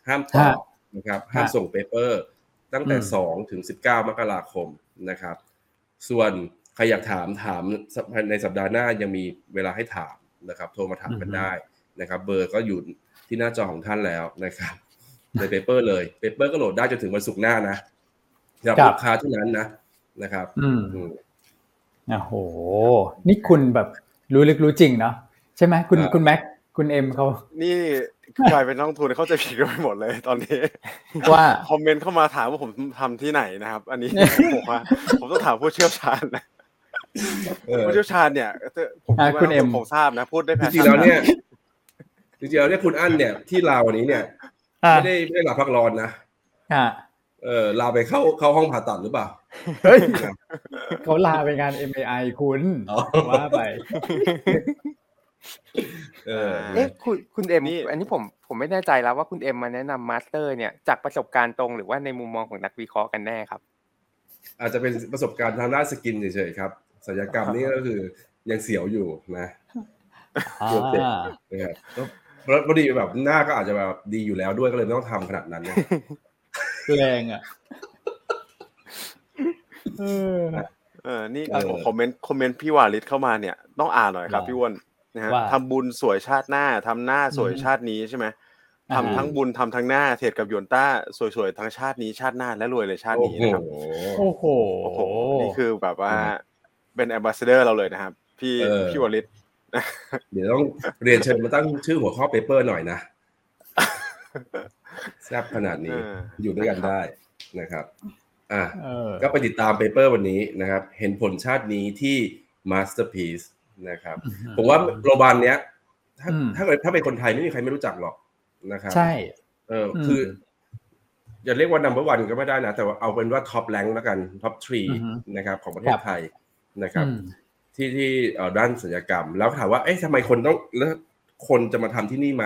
ห้ามตอบนะครับ ห้ามฮะส่ง paper ตั้งแต่อืม2ถึง 19 มกราคมนะครับ ส่วนใครอยากถามถามในสัปดาห์หน้ายังมีเวลาให้ถามนะครับ โทรมาถามกันได้ นะครับ เบอร์ก็อยู่ที่หน้าจอของท่านแล้วนะครับใน paper เลย paper ก็โหลดได้จนถึงวันศุกร์หน้านะสำหรับครับลูกค้าเท่านั้นนะนะครับอืมอืมโอ้โห นี่คุณแบบรู้ลึกรู้จริงเนาะใช่ไหมคุณอ่าคุณแม็กคุณเอ็มเขา นี่กลายเป็นนักลงทุนเข้าใจผิดกันไปหมดเลยตอนนี้ ว่าคอมเมนต์เข้ามาถามว่าผมทำที่ไหนนะครับ อันนี้ผมว่าผมต้องถามผู้เชี่ยวชาญนะเออผู้เชี่ยวชาญเนี่ยผมอ่าคิดว่าคุณเอ็มผมทราบนะพูดได้แพจชริงๆแล้วเนี่ย จริงๆแล้วเนี่ยคุณอั้นเนี่ยที่ลาวันนี้เนี่ยอ่าไม่ได้ไม่ได้ลาพักร้อนนะอ่าเออลาไปเข้าเข้าห้องผ่าตัดหรือเปล่าเฮ้ยเขาลาไปงาน MAI คุณอ๋อว่าไป เออเอ๊ะคุณคุณเอ็มอันนี้ผมผมไม่แน่ใจแล้วว่าคุณเอ็มมาแนะนำมาสเตอร์ เนี่ยจากประสบการณ์ตรงหรือว่าในมุมมองของนักวิเคราะห์กันแน่ครับ อาจจะเป็นประสบการณ์ทางด้าน skin เฉยๆครับศัลยกรรมนี่ก็คือยังเสียวอยู่นะอ่าตัวเจ็บนะครับ แล้วแล้วพอดีแบบหน้าก็อาจจะแบบดีอยู่แล้วด้วยก็เลยไม่ต้องทำขนาดนั้นนะแรงอะเออ เออนี่เออคอมเมนต์คอมเมนต์พี่วาลิศเข้ามาเนี่ยต้องอ่านหน่อยครับว่าพี่อ้วนนะฮะว่าทำบุญสวยชาติหน้าทำหน้าสวยอืมชาตินี้ใช่ไหมอ่า ทำทั้งบุญทำทั้งหน้า trade กับหยวนต้าสวยๆทั้งชาตินี้ชาติหน้าและรวยเลยชาติโอ้นี้โห นะครับโอ้โห โอ้โหนี่คือแบบว่าเป็น ambassador เราเลยนะครับ พี่เออ พี่วาลิศ เดี๋ยวต้องเรียนเชิญมาตั้งชื่อหัวข้อ paper หน่อยนะแซ่บขนาดนี้เอออยู่ด้วยกันได้นะครับ อะเออก็ไปติดตาม paper วันนี้นะครับ เห็นผลชาตินี้ที่ Masterpiece นะครับ ผมว่าโรงพยาบาลเนี้ย ถ้าอืมถ้าเกิดถ้าเป็นคนไทยไม่มีใครไม่รู้จักหรอกนะครับ ใช่ เอออมคืออย่าเรียกว่า number one ก็ไม่ได้นะ แต่ว่าเอาเป็นว่า top rank แล้วกัน top three อือฮึนะครับ ของประเทครัศบไทยนะครับอืม ที่ที่เอ่อด้านศัลยกรรม แล้วถามว่าเอ๊ะทำไมคนต้องแล้วคนจะมาทำที่นี่ไหม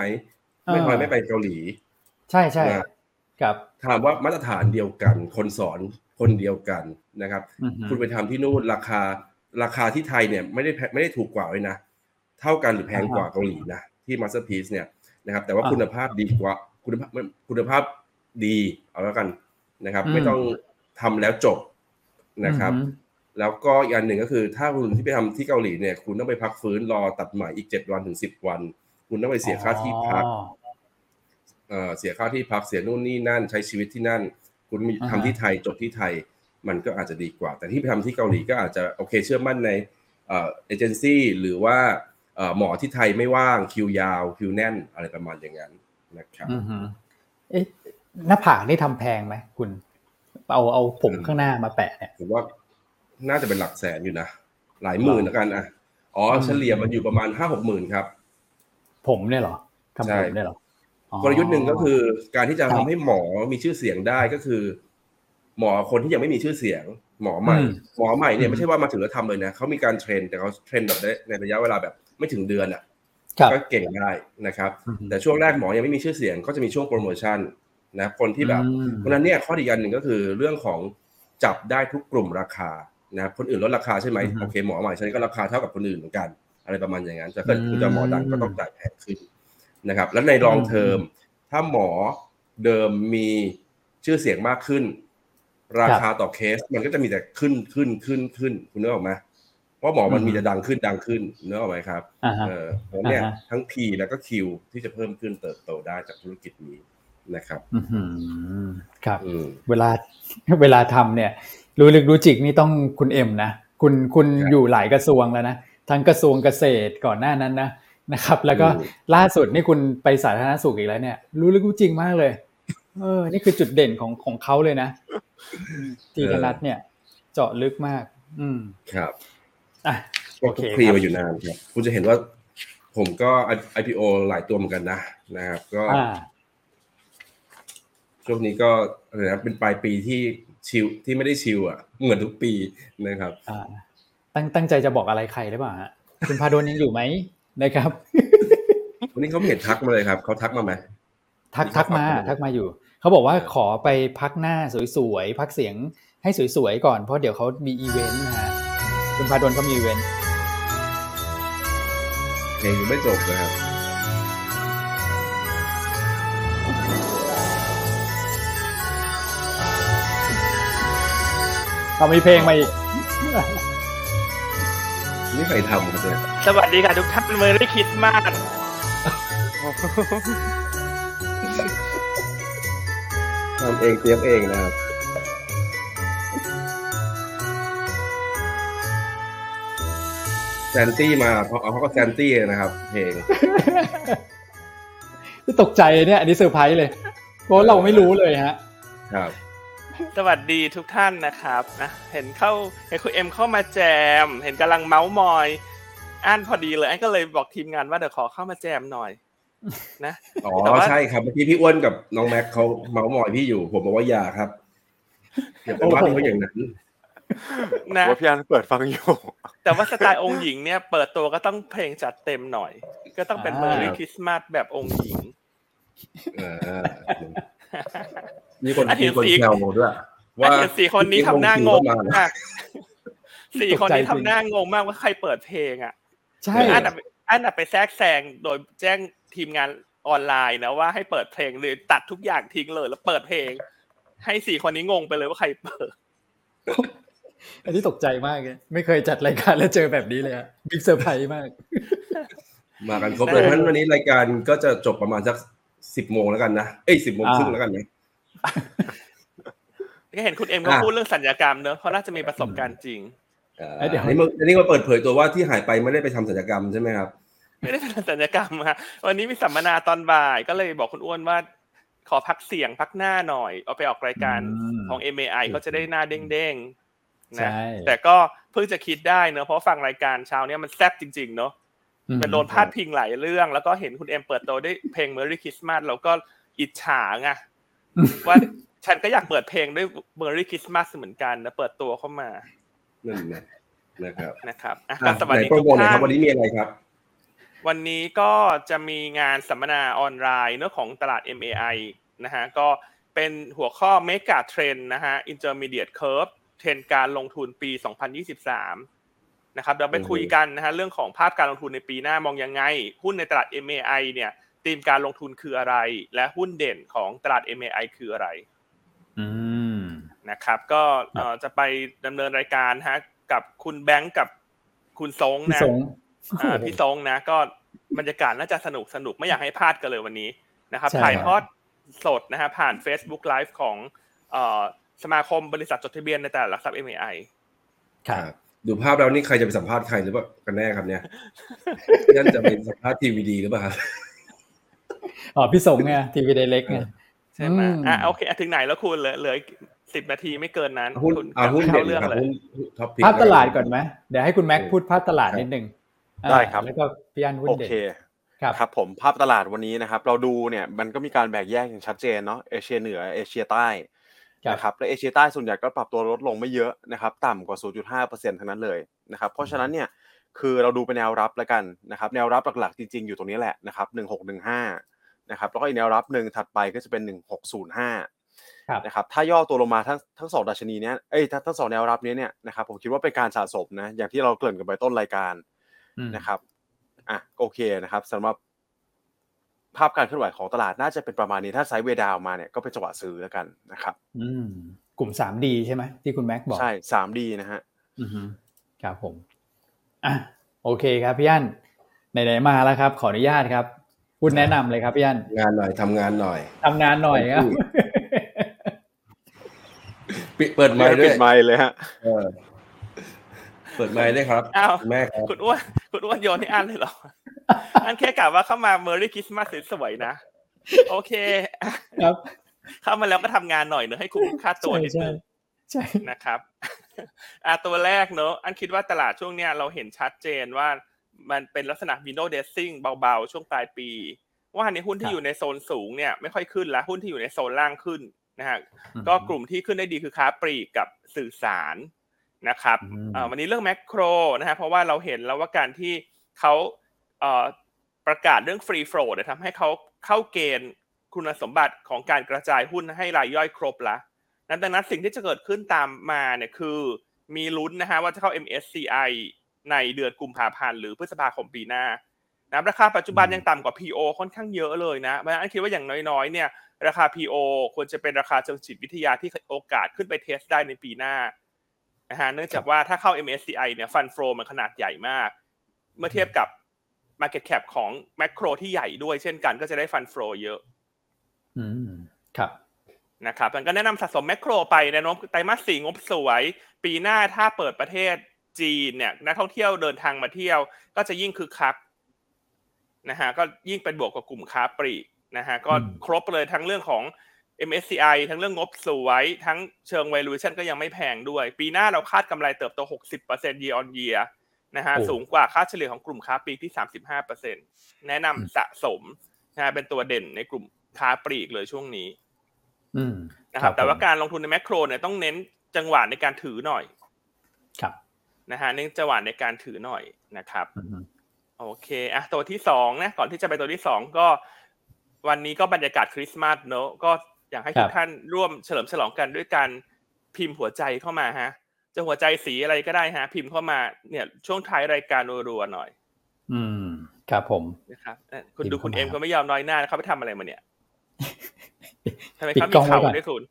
ไม่เออทำไมไม่ไปเกาหลี ใช่ใช่นะกับถามว่ามาตรฐานเดียวกัน คนสอนคนเดียวกันนะครับอือฮึคุณไปทำที่นู่นราคาราคาที่ไทยเนี่ยไม่ได้แพไม่ได้ถูกกว่าเลยนะ เท่ากันหรือแพงกว่าเกาหลีนะที่ Masterpiece เนี่ยนะครับ แต่ว่าอ่าคุณภาพดีกว่าคุณภาพคุณภาพดีเอาแล้วกันนะครับอืมไม่ต้องทำแล้วจบนะครับอือฮึ แล้วก็อีกอันหนึ่งก็คือถ้าคุณที่ไปทำที่เกาหลีเนี่ย คุณต้องไปพักฟื้นรอตัดใหม่อีกเจ็ดวันถึงสิบวัน คุณต้องไปเสียค่าที่พักอ๋อเอ่อเสียค่าที่พักเสียนู่นนี่นั่นใช้ชีวิตที่นั่น คุณมีอ่าฮะทำที่ไทยจบที่ไทยมันก็อาจจะดีกว่า แต่ที่ไปทำที่เกาหลีก็อาจจะโอเคเชื่อมั่นในเอ่อเอเจนซี่หรือว่าเอ่อหมอที่ไทยไม่ว่างคิวยาวคิวแน่นอะไรประมาณอย่างนั้นนะครับอือฮึเอ๊ะหน้าผากนี่ทำแพงไหมคุณ เอาเอาผมข้างหน้ามาแปะเนี่ยผมว่า น่าจะเป็นหลักแสนอยู่นะ หลายหมื่นแล้วกันอะอ๋ออมเฉลี่ยมันอยู่ประมาณห้าหกหมื่นครับ ผมเนี่ยเหรอทำใช่ผมเนี่ยเหรออ๋อกลยุทธ์หนึ่งก็คือ การที่จะครัทำบให้หมอมีชื่อเสียงได้ก็คือ หมอคนที่ยังไม่มีชื่อเสียง หมอใหม่อืมหมอใหม่เนี่อืยมไม่ใช่ว่ามาถึงแล้วทำเลยนะเขามีการ train แต่เขา train แบบได้ในระยะเวลาแบบไม่ถึงเดือนอะครับก็เก่งได้นะครับอือฮึแต่ช่วงแรกหมอยังไม่มีชื่อเสียง ก็จะมีช่วงโปรโมชั่นนะคนที่แบบอืมเพราะฉะนั้นเนี่ยข้อดีอันหนึ่งก็คือเรื่องของจับได้ทุกกลุ่มราคา นะครับคนอื่นลดราคาใช่ไหมอือฮึโอเคหมอใหม่ฉันก็ราคาเท่ากับคนอื่นเหมือนกัน อะไรประมาณอย่างนั้นแต่ถ้าเกิดอืมคุณจะหมอดังก็ต้องจ่ายแพงขึ้นนะครับ แล้วใน long อืมเทอมถ้าหมอเดิมมีชื่อเสียงมากขึ้น ราคาต่อเคสมันก็จะมีแต่ขึ้นขึ้นขึ้นขึ้นคุณนึกออกไหมเพราะหมอมันอืมมีแต่ดังขึ้นดังขึ้นนึกออกไหมครับอ่าฮะเออเพราะเนี่ยอ่าฮะทั้ง P แล้วก็ Q ที่จะเพิ่มขึ้นเติบโตได้จากธุรกิจนี้นะครับอือหือครับอืมเวลาเวลาทำเนี่ย รู้ลึกรู้จริงนี่ต้องคุณเอ็มนะคุณคุณครับอยู่หลายกระทรวงแล้วนะทั้งกระทรวงเกษตรก่อนหน้านั้นนะนะครับ แล้วก็อืมล่าสุดนี่คุณไปสาธารณสุขอีกแล้วเนี่ย รู้ลึกรู้จริงมากเลย เออ นี่คือจุดเด่นของของเขาเลยนะทีธนัทเนี่ย เจาะลึกมาก อืมครับอะก็โอเคเคลียร์ครับมาอยู่นานครับคุณจะเห็นว่า ผมก็ IPO หลายตัวเหมือนกันนะนะครับ ก็อ่าช่วงนี้ก็อะไรนะเป็นปลายปีที่ ชิลที่ไม่ได้ชิลอะเหมือนทุกปีนะครับอ่าตั้งตั้งใจจะบอกอะไรใครหรือเปล่าฮะคุณพาโดนยังอยู่ไหมนะครับวันนี้เขาไม่เห็นทักมาเลยครับเขาทักมาไหมทักทักมาทักมาอยู่เขาบอกว่าขอไปพักหน้าสวยๆพักเสียงให้สวยๆก่อนเพราะเดี๋ยวเขามีอีเวนต์นะฮะคุณพาดลเขามีอีเวนต์เพลงยังไม่จบนะครับ เอามีเพลงมาอีกนี่ใครทำกันเนี่ยสวัสดีค่ะทุกท่าน Merry Christmasทำเองเตรียมเองนะครับแซนตี้มาเพราะเอาเขาก็แซนตี้นะครับ เพลงตกใจเนี่ย อันนี้เซอร์ไพรส์เลยเพราะเราไม่รู้เลยฮะ ครับ สวัสดีทุกท่านนะครับนะเห็นเข้าเห็นคุณเอ็มเข้ามาแจม เห็นกำลังเมาส์มอยอ่านพอดีเลยอันก็เลยบอกทีมงานว่าเดี๋ยวขอเข้ามาแจมหน่อย นะอ๋อแต่ว่าใช่ครับเมื่อกี้พี่อ้วนกับน้องแม็กเขาเมาส์มอยพี่อยู่ ผมบอกว่าอย่าครับอย่าไปว่าพี่เขาอย่างนั้นนะว่าพี่อันเปิดฟังอยู่ แต่ว่าสไตล์องค์หญิงเนี่ยเปิดตัวก็ต้องเพลงจัดเต็มหน่อย ก็ต้องเป็นอ่า Merry Christmas แบบองค์หญิงอ่า มีคนอะเห็มีนคนสีแซวผมด้วยว่าว่าสี่คนนี้ทำหน้างงมานะมากสี่คนนี้ตกใจจริงทำหน้างงมากว่าใครเปิดเพลงอะใช่คืออันน่ะอันน่ะไปแทรกแซงโดยแจ้งทีมงานออนไลน์นะว่าให้เปิดเพลงหรือตัดทุกอย่างทิ้งเลย แล้วเปิดเพลง ให้สี่คนนี้งงไปเลยว่าใครเปิด อันนี้ตกใจมากเลยไม่เคยจัดรายการแล้วเจอแบบนี้เลยอะ big surprise มาก มากันครบเลยเพราะฉะนั้นวันนี้รายการก็จะจบประมาณสักสิบโมงแล้วกันนะเอ้ยสิบโมงครึ่งอ่าแล้วกันนะ ก็เห็นคุณเอ็มก็อะพูดเรื่องสัญญกรรมเนอะเขาน่าจะมีประสบการณ์จริงอ่าเอ้ยเดี๋ยวอันนี้มึงอันนี้มาเปิดเผยตัวว่าที่หายไปไม่ได้ไปทำศัลยกรรมใช่ไหมครับไม่ได้เป็นสัญญกรรมฮะวันนี้มีสัมมนาตอนบ่ายก็เลยบอกคุณอ้วนว่า ขอพักเสียงพักหน้าหน่อย เอาไปออกรายการอืมของ MAI ก็จะได้หน้าเด้งๆนะใช่แต่ก็เพิ่งจะคิดได้เนอะเพราะฟังรายการเช้าเนี้ยมันแซ่บจริง ๆ เนอะอืมมันโดนพาดพิงหลายเรื่อง แล้วก็เห็นคุณเอ็มเปิดตัวด้วยเพลง Merry Christmas แล้วก็อิจฉาไง ว่าฉันก็อยากเปิดเพลงด้วย Merry Christmas เหมือนกันนะเปิดตัวเข้ามานั่นนะนะครับนะครับอะอะก็สวัสไหนดีโปรทุกโมทหน่อยท่าครับนวันนี้มีอะไรครับ วันนี้ก็จะมีงานสัมมนาออนไลน์เรื่องของตลาด MAI นะฮะก็เป็นหัวข้อ Mega Trend นะฮะ Intermediate Curve เทรนด์การลงทุนปี 2023 นะครับเดี๋ยวไปอือฮึคุยกันนะฮะเรื่องของภาพการลงทุนในปีหน้า มองยังไง หุ้นในตลาด MAI เนี่ย ธีมการลงทุนคืออะไร และหุ้นเด่นของตลาด MAI คืออะไรอืมนะครับ ก็เอ่อจะไปดำเนินรายการฮะกับคุณแบงก์กับคุณซงพี่นะสงอ่าพี่ซงนะ ก็บรรยากาศน่าจะสนุกสนุกไม่อยากให้พลาดกันเลยวันนี้นะครับใช่ถ่ายทอดสดนะฮะผ่าน Facebook Live ของเอ่อสมาคมบริษัทจดทะเบียนในตลาดหลักทรัพย์ MAI ครับดูภาพแล้วนี่ใครจะไปสัมภาษณ์ใครหรือเปล่ากันแน่ครับเนี่ยนั่นจะเป็นสัมภาษณ์ทีวีดีหรือเปล่าครับ อ๋อพี่สงไงทีวีไดเล็กไงใช่ไหมอืมอะโอเคอะถึงไหนแล้วคุณเหลือเหลือสิบนาทีไม่เกินนั้นหุ้นคุณเอาหุ้นเข้าเด่นเรื่องครับเลยหุ้นท็อปพิภาพตลาดก่อนไหมเดี๋ยวให้คุณแม็กพูดภาพตลาดนิดนึงอ่าได้ครับแล้วก็พี่อันหุ้นโอเด่นเคครับครับผมภาพตลาดวันนี้นะครับ เราดูเนี่ยมันก็มีการแบ่งแยกอย่างชัดเจนเนาะเอเชียเหนือเอเชียใต้ครับนะครับและเอเชียใต้ส่วนใหญ่ก็ปรับตัวลดลงไม่เยอะนะครับต่ำกว่า 0.5%ทั้งนั้นเลยนะครับเพราะฉะนั้นเนี่ยคือเราดูเป็นแนวรับแล้วกันนะครับแนวรับหลักๆจริงๆอยู่ตรงนี้แหละนะครับ 1615 นะครับแล้วก็อีกแนวรับหนึ่งถัดไปก็จะเป็น 1605ครับนะครับถ้าย่อตัวลงมาทั้งทั้งสองดัชนีเนี้ยเอ้ยทั้งทั้งสองแนวรับนี้เนี่ยนะครับผมคิดว่าเป็นการสะสมนะอย่างที่เราเกริ่นกันไปต้นรายการอืมนะครับอะโอเคนะครับสำหรับภาพการเคลื่อนไหวของตลาดน่าจะเป็นประมาณนี้ถ้าไซด์เวย์ดาวน์มาเนี่ยก็เป็นจังหวะซื้อแล้วกันนะครับ อืมกลุ่ม 3D ใช่ไหมที่คุณแม็กบอกใช่สามดีนะฮะอือฮึครับผมอะโอเคครับพี่อันไหนๆมาแล้วครับ ขออนุญาตครับ พูดแนะนำเลยครับพี่อันงานหน่อยทำงานหน่อยทำงานหน่อยครับปิดเปิดไมค์ด้วปิยดไมค์เลยฮะเออเปิดไมค์ด้วยครับอ้าวแม่ครับคุณอ้วนคุณอ้วนโยนให้อันเลยเหรออันแค่กล่าวว่าเข้ามา Merry Christmas สวยๆนะโอเคครับ เข้ามาแล้วก็ทำงานหน่อยเนอะให้คุ้มค่าตัวนิดใช่นึงใช่นะครับอะตัวแรกเนอะอันคิดว่าตลาดช่วงเนี้ยเราเห็นชัดเจนว่า มันเป็นลักษณะ window dressing เบาๆ ช่วงปลายปี ว่าในหุ้นที่อยู่ในโซนสูงเนี่ยไม่ค่อยขึ้นแล้วหุ้นที่อยู่ในโซนล่างขึ้นนะฮะก็กลุ่มที่ขึ้นได้ดีคือค้าปลีกกับสื่อสารนะครับอืมเอ่อวันนี้เรื่องแมกโครนะฮะเพราะว่าเราเห็นแล้วว่าการที่เขาเอ่อประกาศเรื่องฟรีโฟลดทำให้เขาเข้าเกณฑ์คุณสมบัติของการกระจายหุ้นให้รายย่อยครบละนั้นดังนั้นสิ่งที่จะเกิดขึ้นตามมาเนี่ยคือมีลุ้นนะฮะว่าจะเข้า MSCI ในเดือนกุมภาพันธ์หรือพฤษภาคมปีหน้านะราคาปัจจุบันยังต่ำกว่า PO ค่อนข้างเยอะเลยนะเพราะฉะนั้นคิดว่าอย่างน้อยๆเนี่ยราคา PO ควรจะเป็นราคาเชิงจิตวิทยาที่โอกาสขึ้นไปเทสได้ในปีหน้านะฮะเนื่องจากว่าถ้าเข้า MSCI เนี่ยฟันโฟมันขนาดใหญ่มาก เมื่อเทียบกับ Market Cap ของแมคโครที่ใหญ่ด้วยเช่นกันก็จะได้ฟันโฟเยอะ อืมครับนะครับมันก็แนะนำสะสมแมคโครไปแนวโน้มไตรมาสสี่งบสวย ปีหน้าถ้าเปิดประเทศ จีนเนี่ยนักท่องเที่ยวเดินทางมาเที่ยว ก็จะยิ่งคึกคักนะฮะก็ยิ่งเป็นบวกกับกลุ่มค้าปลีกนะฮะก็ครบเลยทั้งเรื่องของ MSCI ทั้งเรื่องงบสวยทั้งเชิง valuation ก็ยังไม่แพงด้วย ปีหน้าเราคาดกำไรเติบโต 60% year on year นะฮะสูงกว่าค่าเฉลี่ยของกลุ่มค้าปลีกที่ 35%แนะนำสะสมนะฮะเป็นตัวเด่นในกลุ่มค้าปลีกเลยช่วงนี้อืมนะครับแต่ว่าการลงทุนในแมคโครเนี่ยต้องเน้นจังหวะในการถือหน่อย ครับ นะฮะเน้นจังหวะในการถือหน่อยนะครับอืมโอเคอะตัวที่สองนะก่อนที่จะไปตัวที่สองก็ วันนี้ก็บรรยากาศคริสต์มาสเนอะก็อยากให้ทุกท่านร่วมเฉลิมฉลองกันด้วยการพิมพ์หัวใจเข้ามาฮะจะหัวใจสีอะไรก็ได้ฮะ พิมพ์เข้ามาเนี่ยช่วงท้ายรายการรัวๆหน่อย อืมครับผมนะครับเอ่อคุณดูพิมพ์คุณเข้ามาเอ็มก็ไม่ยอมน้อยหน้านะครับไปทำอะไรมาเนี่ยทำไมปิดครับกล้มีองไว้ข่าวก่อนด้วยคุณ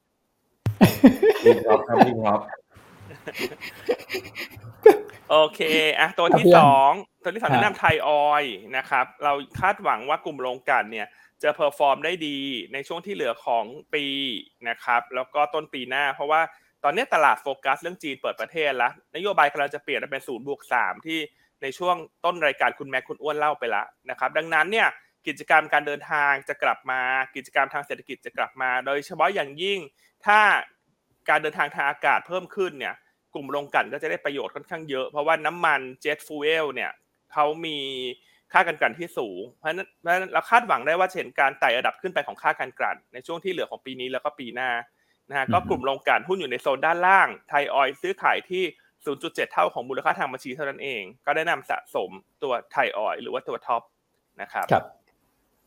พี่ท็อปครับพี่ท็อป โอเคอะตัวที่ครับสองตัวที่สองครับแนะนำไทยออยล์นะครับ เราคาดหวังว่ากลุ่มโรงกลั่นเนี่ยจะ perform ได้ดีในช่วงที่เหลือของปีนะครับ แล้วก็ต้นปีหน้า เพราะว่าตอนนี้ตลาดโฟกัสเรื่องจีนเปิดประเทศแล้ว นโยบายกำลังจะเปลี่ยนเป็นศูนย์บวกสามที่ในช่วงต้นรายการคุณแม็กคุณอ้วนเล่าไปแล้วนะครับ ดังนั้นเนี่ยกิจกรรมการเดินทางจะกลับมา กิจกรรมทางเศรษฐกิจจะกลับมา โดยเฉพาะอย่างยิ่งถ้าการเดินทางทางอากาศเพิ่มขึ้นเนี่ยก ลุ่มโรงกลั่นก็จะได้ประโยชน์ค่อนข้างเยอะ เพราะว่าน้ำมัน jet fuel เนี่ยเขามีค่าการกลั่นที่สูงเพราะฉะนั้นเพราะฉะนั้นเราคาดหวังได้ว่าจะเห็นการไต่ระดับขึ้นไปของค่าการกลั่นในช่วงที่เหลือของปีนี้แล้วก็ปีหน้านะฮะก็กลุ่มโรงกลั่นหุ้นอยู่ในโซนด้านล่างไทยออยล์ซื้อขายที่ 0.7 เท่าของมูลค่าทางบัญชีเท่านั้นเอง ก็แนะนำสะสมตัวไทยออยล์หรือว่าตัวท็อปนะครับครับ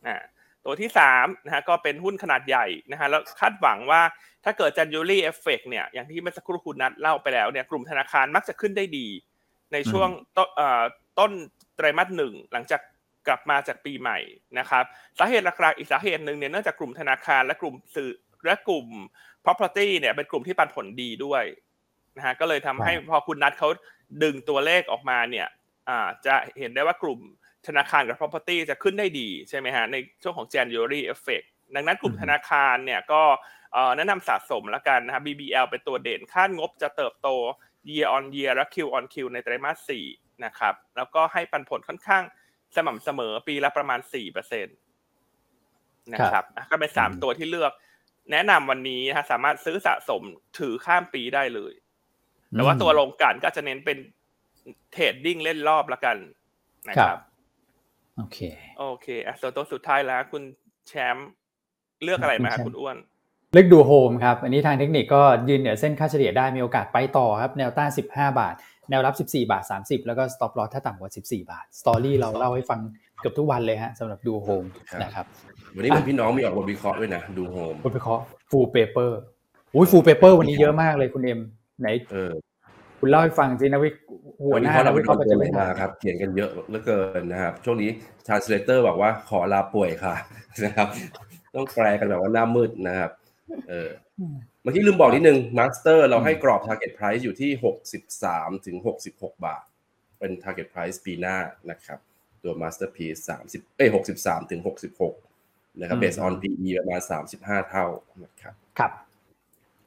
อ่า ตัวที่สามนะฮะก็เป็นหุ้นขนาดใหญ่นะฮะแล้วคาดหวังว่าถ้าเกิด January Effect เนี่ยอย่างที่เมื่อสักครู่คุณนัทเล่าไปแล้วเนี่ยกลุ่มธนาคารมักจะขึ้นได้ดี ในช่วงต้นเอ่อต้นไตรมาสหนึ่งหลังจากกลับมาจากปีใหม่นะครับสาเหตุหลักๆอีกสาเหตุหนึ่งเนี่ยเนื่องจากกลุ่มธนาคารและกลุ่มสื่อและกลุ่ม property เนี่ยเป็นกลุ่มที่ปันผลดีด้วยนะฮะก็เลยทำให้พอคุณนัทเขาดึงตัวเลขออกมาเนี่ยอ่าจะเห็นได้ว่ากลุ่ม ธนาคารกับ property จะขึ้นได้ดีใช่ไหมฮะในช่วงของ January effect ดังนั้นกลุ่มอืมธนาคารเนี่ยก็เอ่อแนะนำสะสมแล้วกันนะครับ BBL เป็นตัวเด่นคาดงบจะเติบโต year on year และ Q on Q ในไตรมาส4นะครับแล้วก็ให้ปันผลค่อนข้างสม่ำเสมอปีละประมาณ4%นะครับอะก็เป็น 3 ตัวที่เลือกแนะนำวันนี้นะฮะสามารถซื้อสะสมถือข้ามปีได้เลย แต่ว่าตัวโรงกลั่นก็จะเน้นเป็น trading เล่นรอบละกันนะครับบ โอเค โอเคอะตัวตัวสุดท้ายแล้วคุณแชมป์เลือกอะไรมาครับคุณแชมป์คุณอ้วน เลือกดูโฮมครับ อันนี้ทางเทคนิคก็ยืนเหนือเส้นค่าเฉลี่ยได้มีโอกาสไปต่อครับ แนวต้าน15 บาท แนวรับ 14 บาท 30 แล้วก็ stop loss ถ้าต่ำกว่า 14 บาท story เราเล่าให้ฟังเกือบทุกวันเลยฮะสำหรับดูโฮมครับนะครับ วันนี้เหมือนพี่น้องมีออกบทวิเคราะห์ด้วยนะ ดูโฮมบทวิเคราะห์ full paper อุ้ย full paper วันนี้เยอะมากเลยคุณเอ็มไหนเออ คุณเล่าให้ฟังสินะวิหัววันหนี้น้าเขาเรานะไปวิโดเคราะนห์ประตัวจำอะไรไม่มาครับเขียนกันเยอะเหลือเกินนะครับ ช่วงนี้ translator บอกว่าขอลาป่วยค่ะนะครับ ต้องแปลกันแบบว่าหน้ามืดนะครับ เออเมื่อกี้ลืมบอกนิดนึง master เราให้กรอบ target price อยู่ที่63ถึง66บาท เป็น target price ปีหน้านะครับ ตัว masterpiece 30เอ้ย63ถึง66นะครับ based on PE ประมาณ35เท่านะครับ ครับ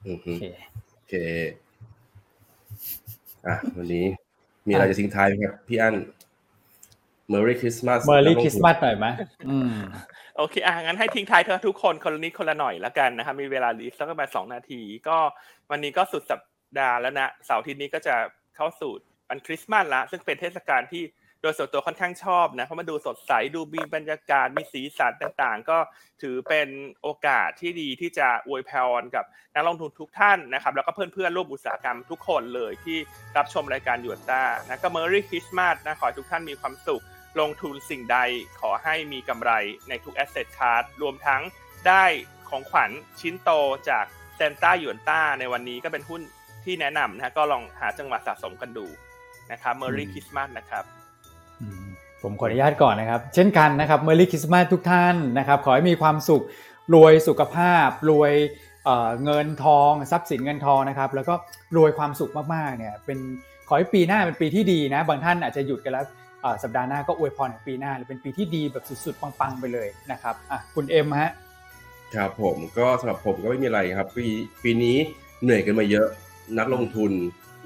อือโอฮึเคโอเคอะวันนี้มีอะไรจะทิ้งท้ายไหมครับพี่อั้น Merry Christmas Merry Christmas หน่อยไหมอืมโอเคอะงั้นให้ทิ้งท้ายเธอทุกคนคนละนิดคนละหน่อยแล้วกันนะครับมีเวลาลีสักประมาณสองนาที ก็วันนี้ก็สุดสัปดาห์แล้วนะเสาร์อาทิตย์นี้ก็จะเข้าสู่วันคริสต์มาสละซึ่งเป็นเทศกาลที่ โดยส่วนตัวค่อนข้างชอบนะเพราะมันดูสดใสดูมีบรรยากาศมีสีสันต่างๆ ก็ถือเป็นโอกาสที่ดีที่จะอวยพรกับนักลงทุนทุกท่านนะครับแล้วก็เพื่อนๆร่วมอุตสาหกรรมทุกคนเลยที่รับชมรายการหยวนต้านะก็ Merry Christmas นะขอให้ทุกท่านมีความสุขลงทุนสิ่งใดขอให้มีกำไรในทุก asset class รวมทั้งได้ของขวัญชิ้นโตจากเซนต้าหยวนต้าในวันนี้ก็เป็นหุ้นที่แนะนำนะฮะก็ลองหาจังหวะสะสมกันดูนะครับ Merry Christmas นะครับอืม ผมขออนุญาตก่อนนะครับ เช่นกันนะครับเมอรี่คริสต์มาสทุกท่านนะครับ ขอให้มีความสุขรวยสุขภาพ รวยเเงินทอง ทรัพย์สินเงินทองนะครับ แล้วก็รวยความสุขมากๆเนี่ยเป็นขอให้ปีหน้าเป็นปีที่ดีนะ บางท่านอาจจะหยุดกันแล้วสัปดาห์หน้าก็อวยพรในปีหน้าเลยเป็นปีที่ดีแบบสุดๆปังๆไปเลยนะครับอะคุณเอ็มฮะครับผมก็สำหรับผมก็ไม่มีอะไรครับ ปีปีนี้เหนื่อยกันมาเยอะนักลงทุน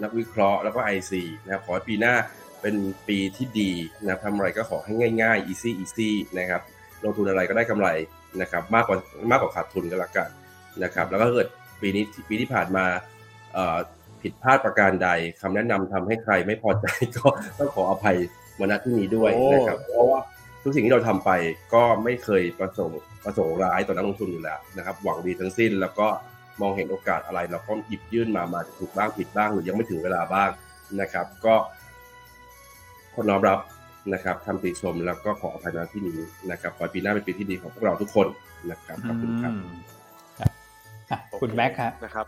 นักวิเคราะห์แล้วก็ IC นะครับขอให้ปีหน้า เป็นปีที่ดีนะครับทำอะไรก็ขอให้ง่ายๆ easy easy นะครับลงทุนอะไรก็ได้กำไรนะครับมากกว่ามากกว่าขาดทุนก็แล้วกันนะครับแล้วก็ถ้าเกิดปีนี้ปีที่ผ่านมาเอ่อผิดพลาดประการใดคำแนะนำทำให้ใครไม่พอใจก็ต้องขออภัยมาณที่นี้ด้วยโอ้นะครับเพราะว่าทุกสิ่งที่เราทำไปก็ไม่เคยประสงค์ประสงค์ร้ายต่อนักลงทุนอยู่แล้วนะครับ หวังดีทั้งสิ้น แล้วก็มองเห็นโอกาสอะไรเราก็หยิบยื่นมามาถูกบ้างผิดบ้างหรือยังไม่ถึงเวลาบ้างนะครับ ก็ คนน้อมรับนะครับทำติชมแล้วก็ขออภัยณที่นี้นะครับขอให้ปีหน้าเป็นปีที่ดีของพวกเราทุกคนนะครับขอบคุณครับอืมครับอะคุณแม็กครับนะครับ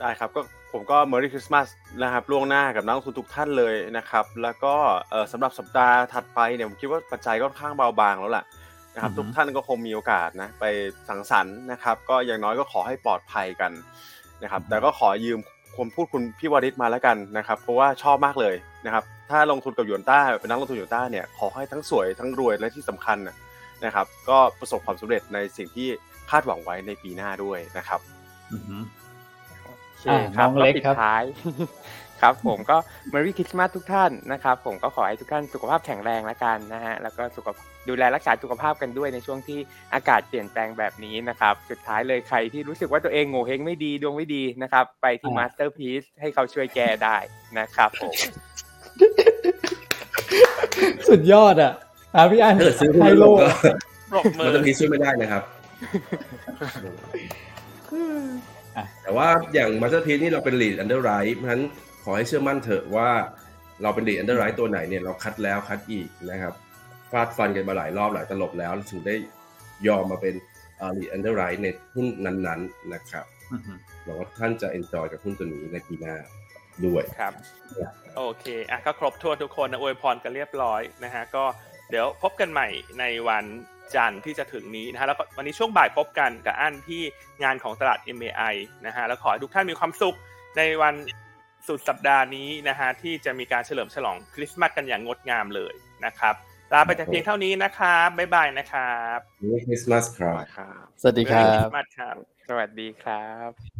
ได้ครับก็ผมก็ Merry Christmas นะครับล่วงหน้ากับนักลงทุนทุกท่านเลยนะครับ แล้วก็เอ่อสำหรับสัปดาห์ถัดไปเนี่ยผมคิดว่าปัจจัยก็ค่อนข้างเบาบางแล้วล่ะนะครับอือฮึทุกท่านก็คงมีโอกาสนะไปสังสรรค์นะครับ ก็อย่างน้อยก็ขอให้ปลอดภัยกันนะครับแต่ก็ขอยืมคนพูดคุณพี่วริศมาแล้วกันนะครับ เพราะว่าชอบมากเลยนะครับ ถ้าลงทุนกับหยวนต้าเป็นนักลงทุนหยวนต้าเนี่ยขอให้ทั้งสวยทั้งรวยและที่สำคัญนะนะครับ ก็ประสบความสำเร็จในสิ่งที่คาดหวังไว้ในปีหน้าด้วยนะครับอือหือโอเคอะครับน้องเล็กปิดครับท้ายครับผมก็ Merry Christmas ทุกท่านนะครับ ผมก็ขอให้ทุกท่านสุขภาพแข็งแรงแล้วกันนะฮะแล้วก็สุขภาพดูแลรักษาสุขภาพกันด้วยในช่วงที่อากาศเปลี่ยนแปลงแบบนี้นะครับ สุดท้ายเลยใครที่รู้สึกว่าตัวเองโง่เฮงไม่ดีดวงไม่ดีนะครับ ไปที่อ่า Masterpiece ให้เขาช่วยแก้ได้นะครับผม สุดยอดอะอะพี่อันถ้าเกิดซื้อหุ้นไฮแล้วโลลงก็ปรบมืมันอจะพีช่วยไม่ได้นะครับอะแต่ว่าอย่างมาสเตอร์พีนี่เราเป็น lead underwrite เพราะฉะนั้นขอให้เชื่อมั่นเถอะว่าเราเป็น lead underwrite ตัวไหนเนี่ยเราคัดแล้วคัดอีกนะครับฟาดฟันกันมาหลายรอบหลายตลบแล้วถึงได้ยอมมาเป็นเอ่อ lead underwrite ในหุ้นนั้นๆนะครับอือหือหวังว่าท่านจะ enjoy กับหุ้นตัวนี้ในปีหน้า ด้วยครับโอเคอะก็ครบถ้วนทุกคนนะอวยพรกันเรียบร้อยนะฮะก็เดี๋ยวพบกันใหม่ในวันจันทร์ที่จะถึงนี้นะฮะแล้วก็วันนี้ช่วงบ่ายพบกันกับอันที่งานของตลาด MAI นะฮะแล้วขอให้ทุกท่านมีความสุขในวันสุดสัปดาห์นี้นะฮะที่จะมีการเฉลิมฉลองคริสต์มาสกันอย่างงดงามเลยนะครับลาไปแต่เพียงเท่านี้นะครับบ๊ายบายนะครับ Merry Christmas ครับครับสวัสดีครั Merry บ Christmas ครับสวัสดีครับ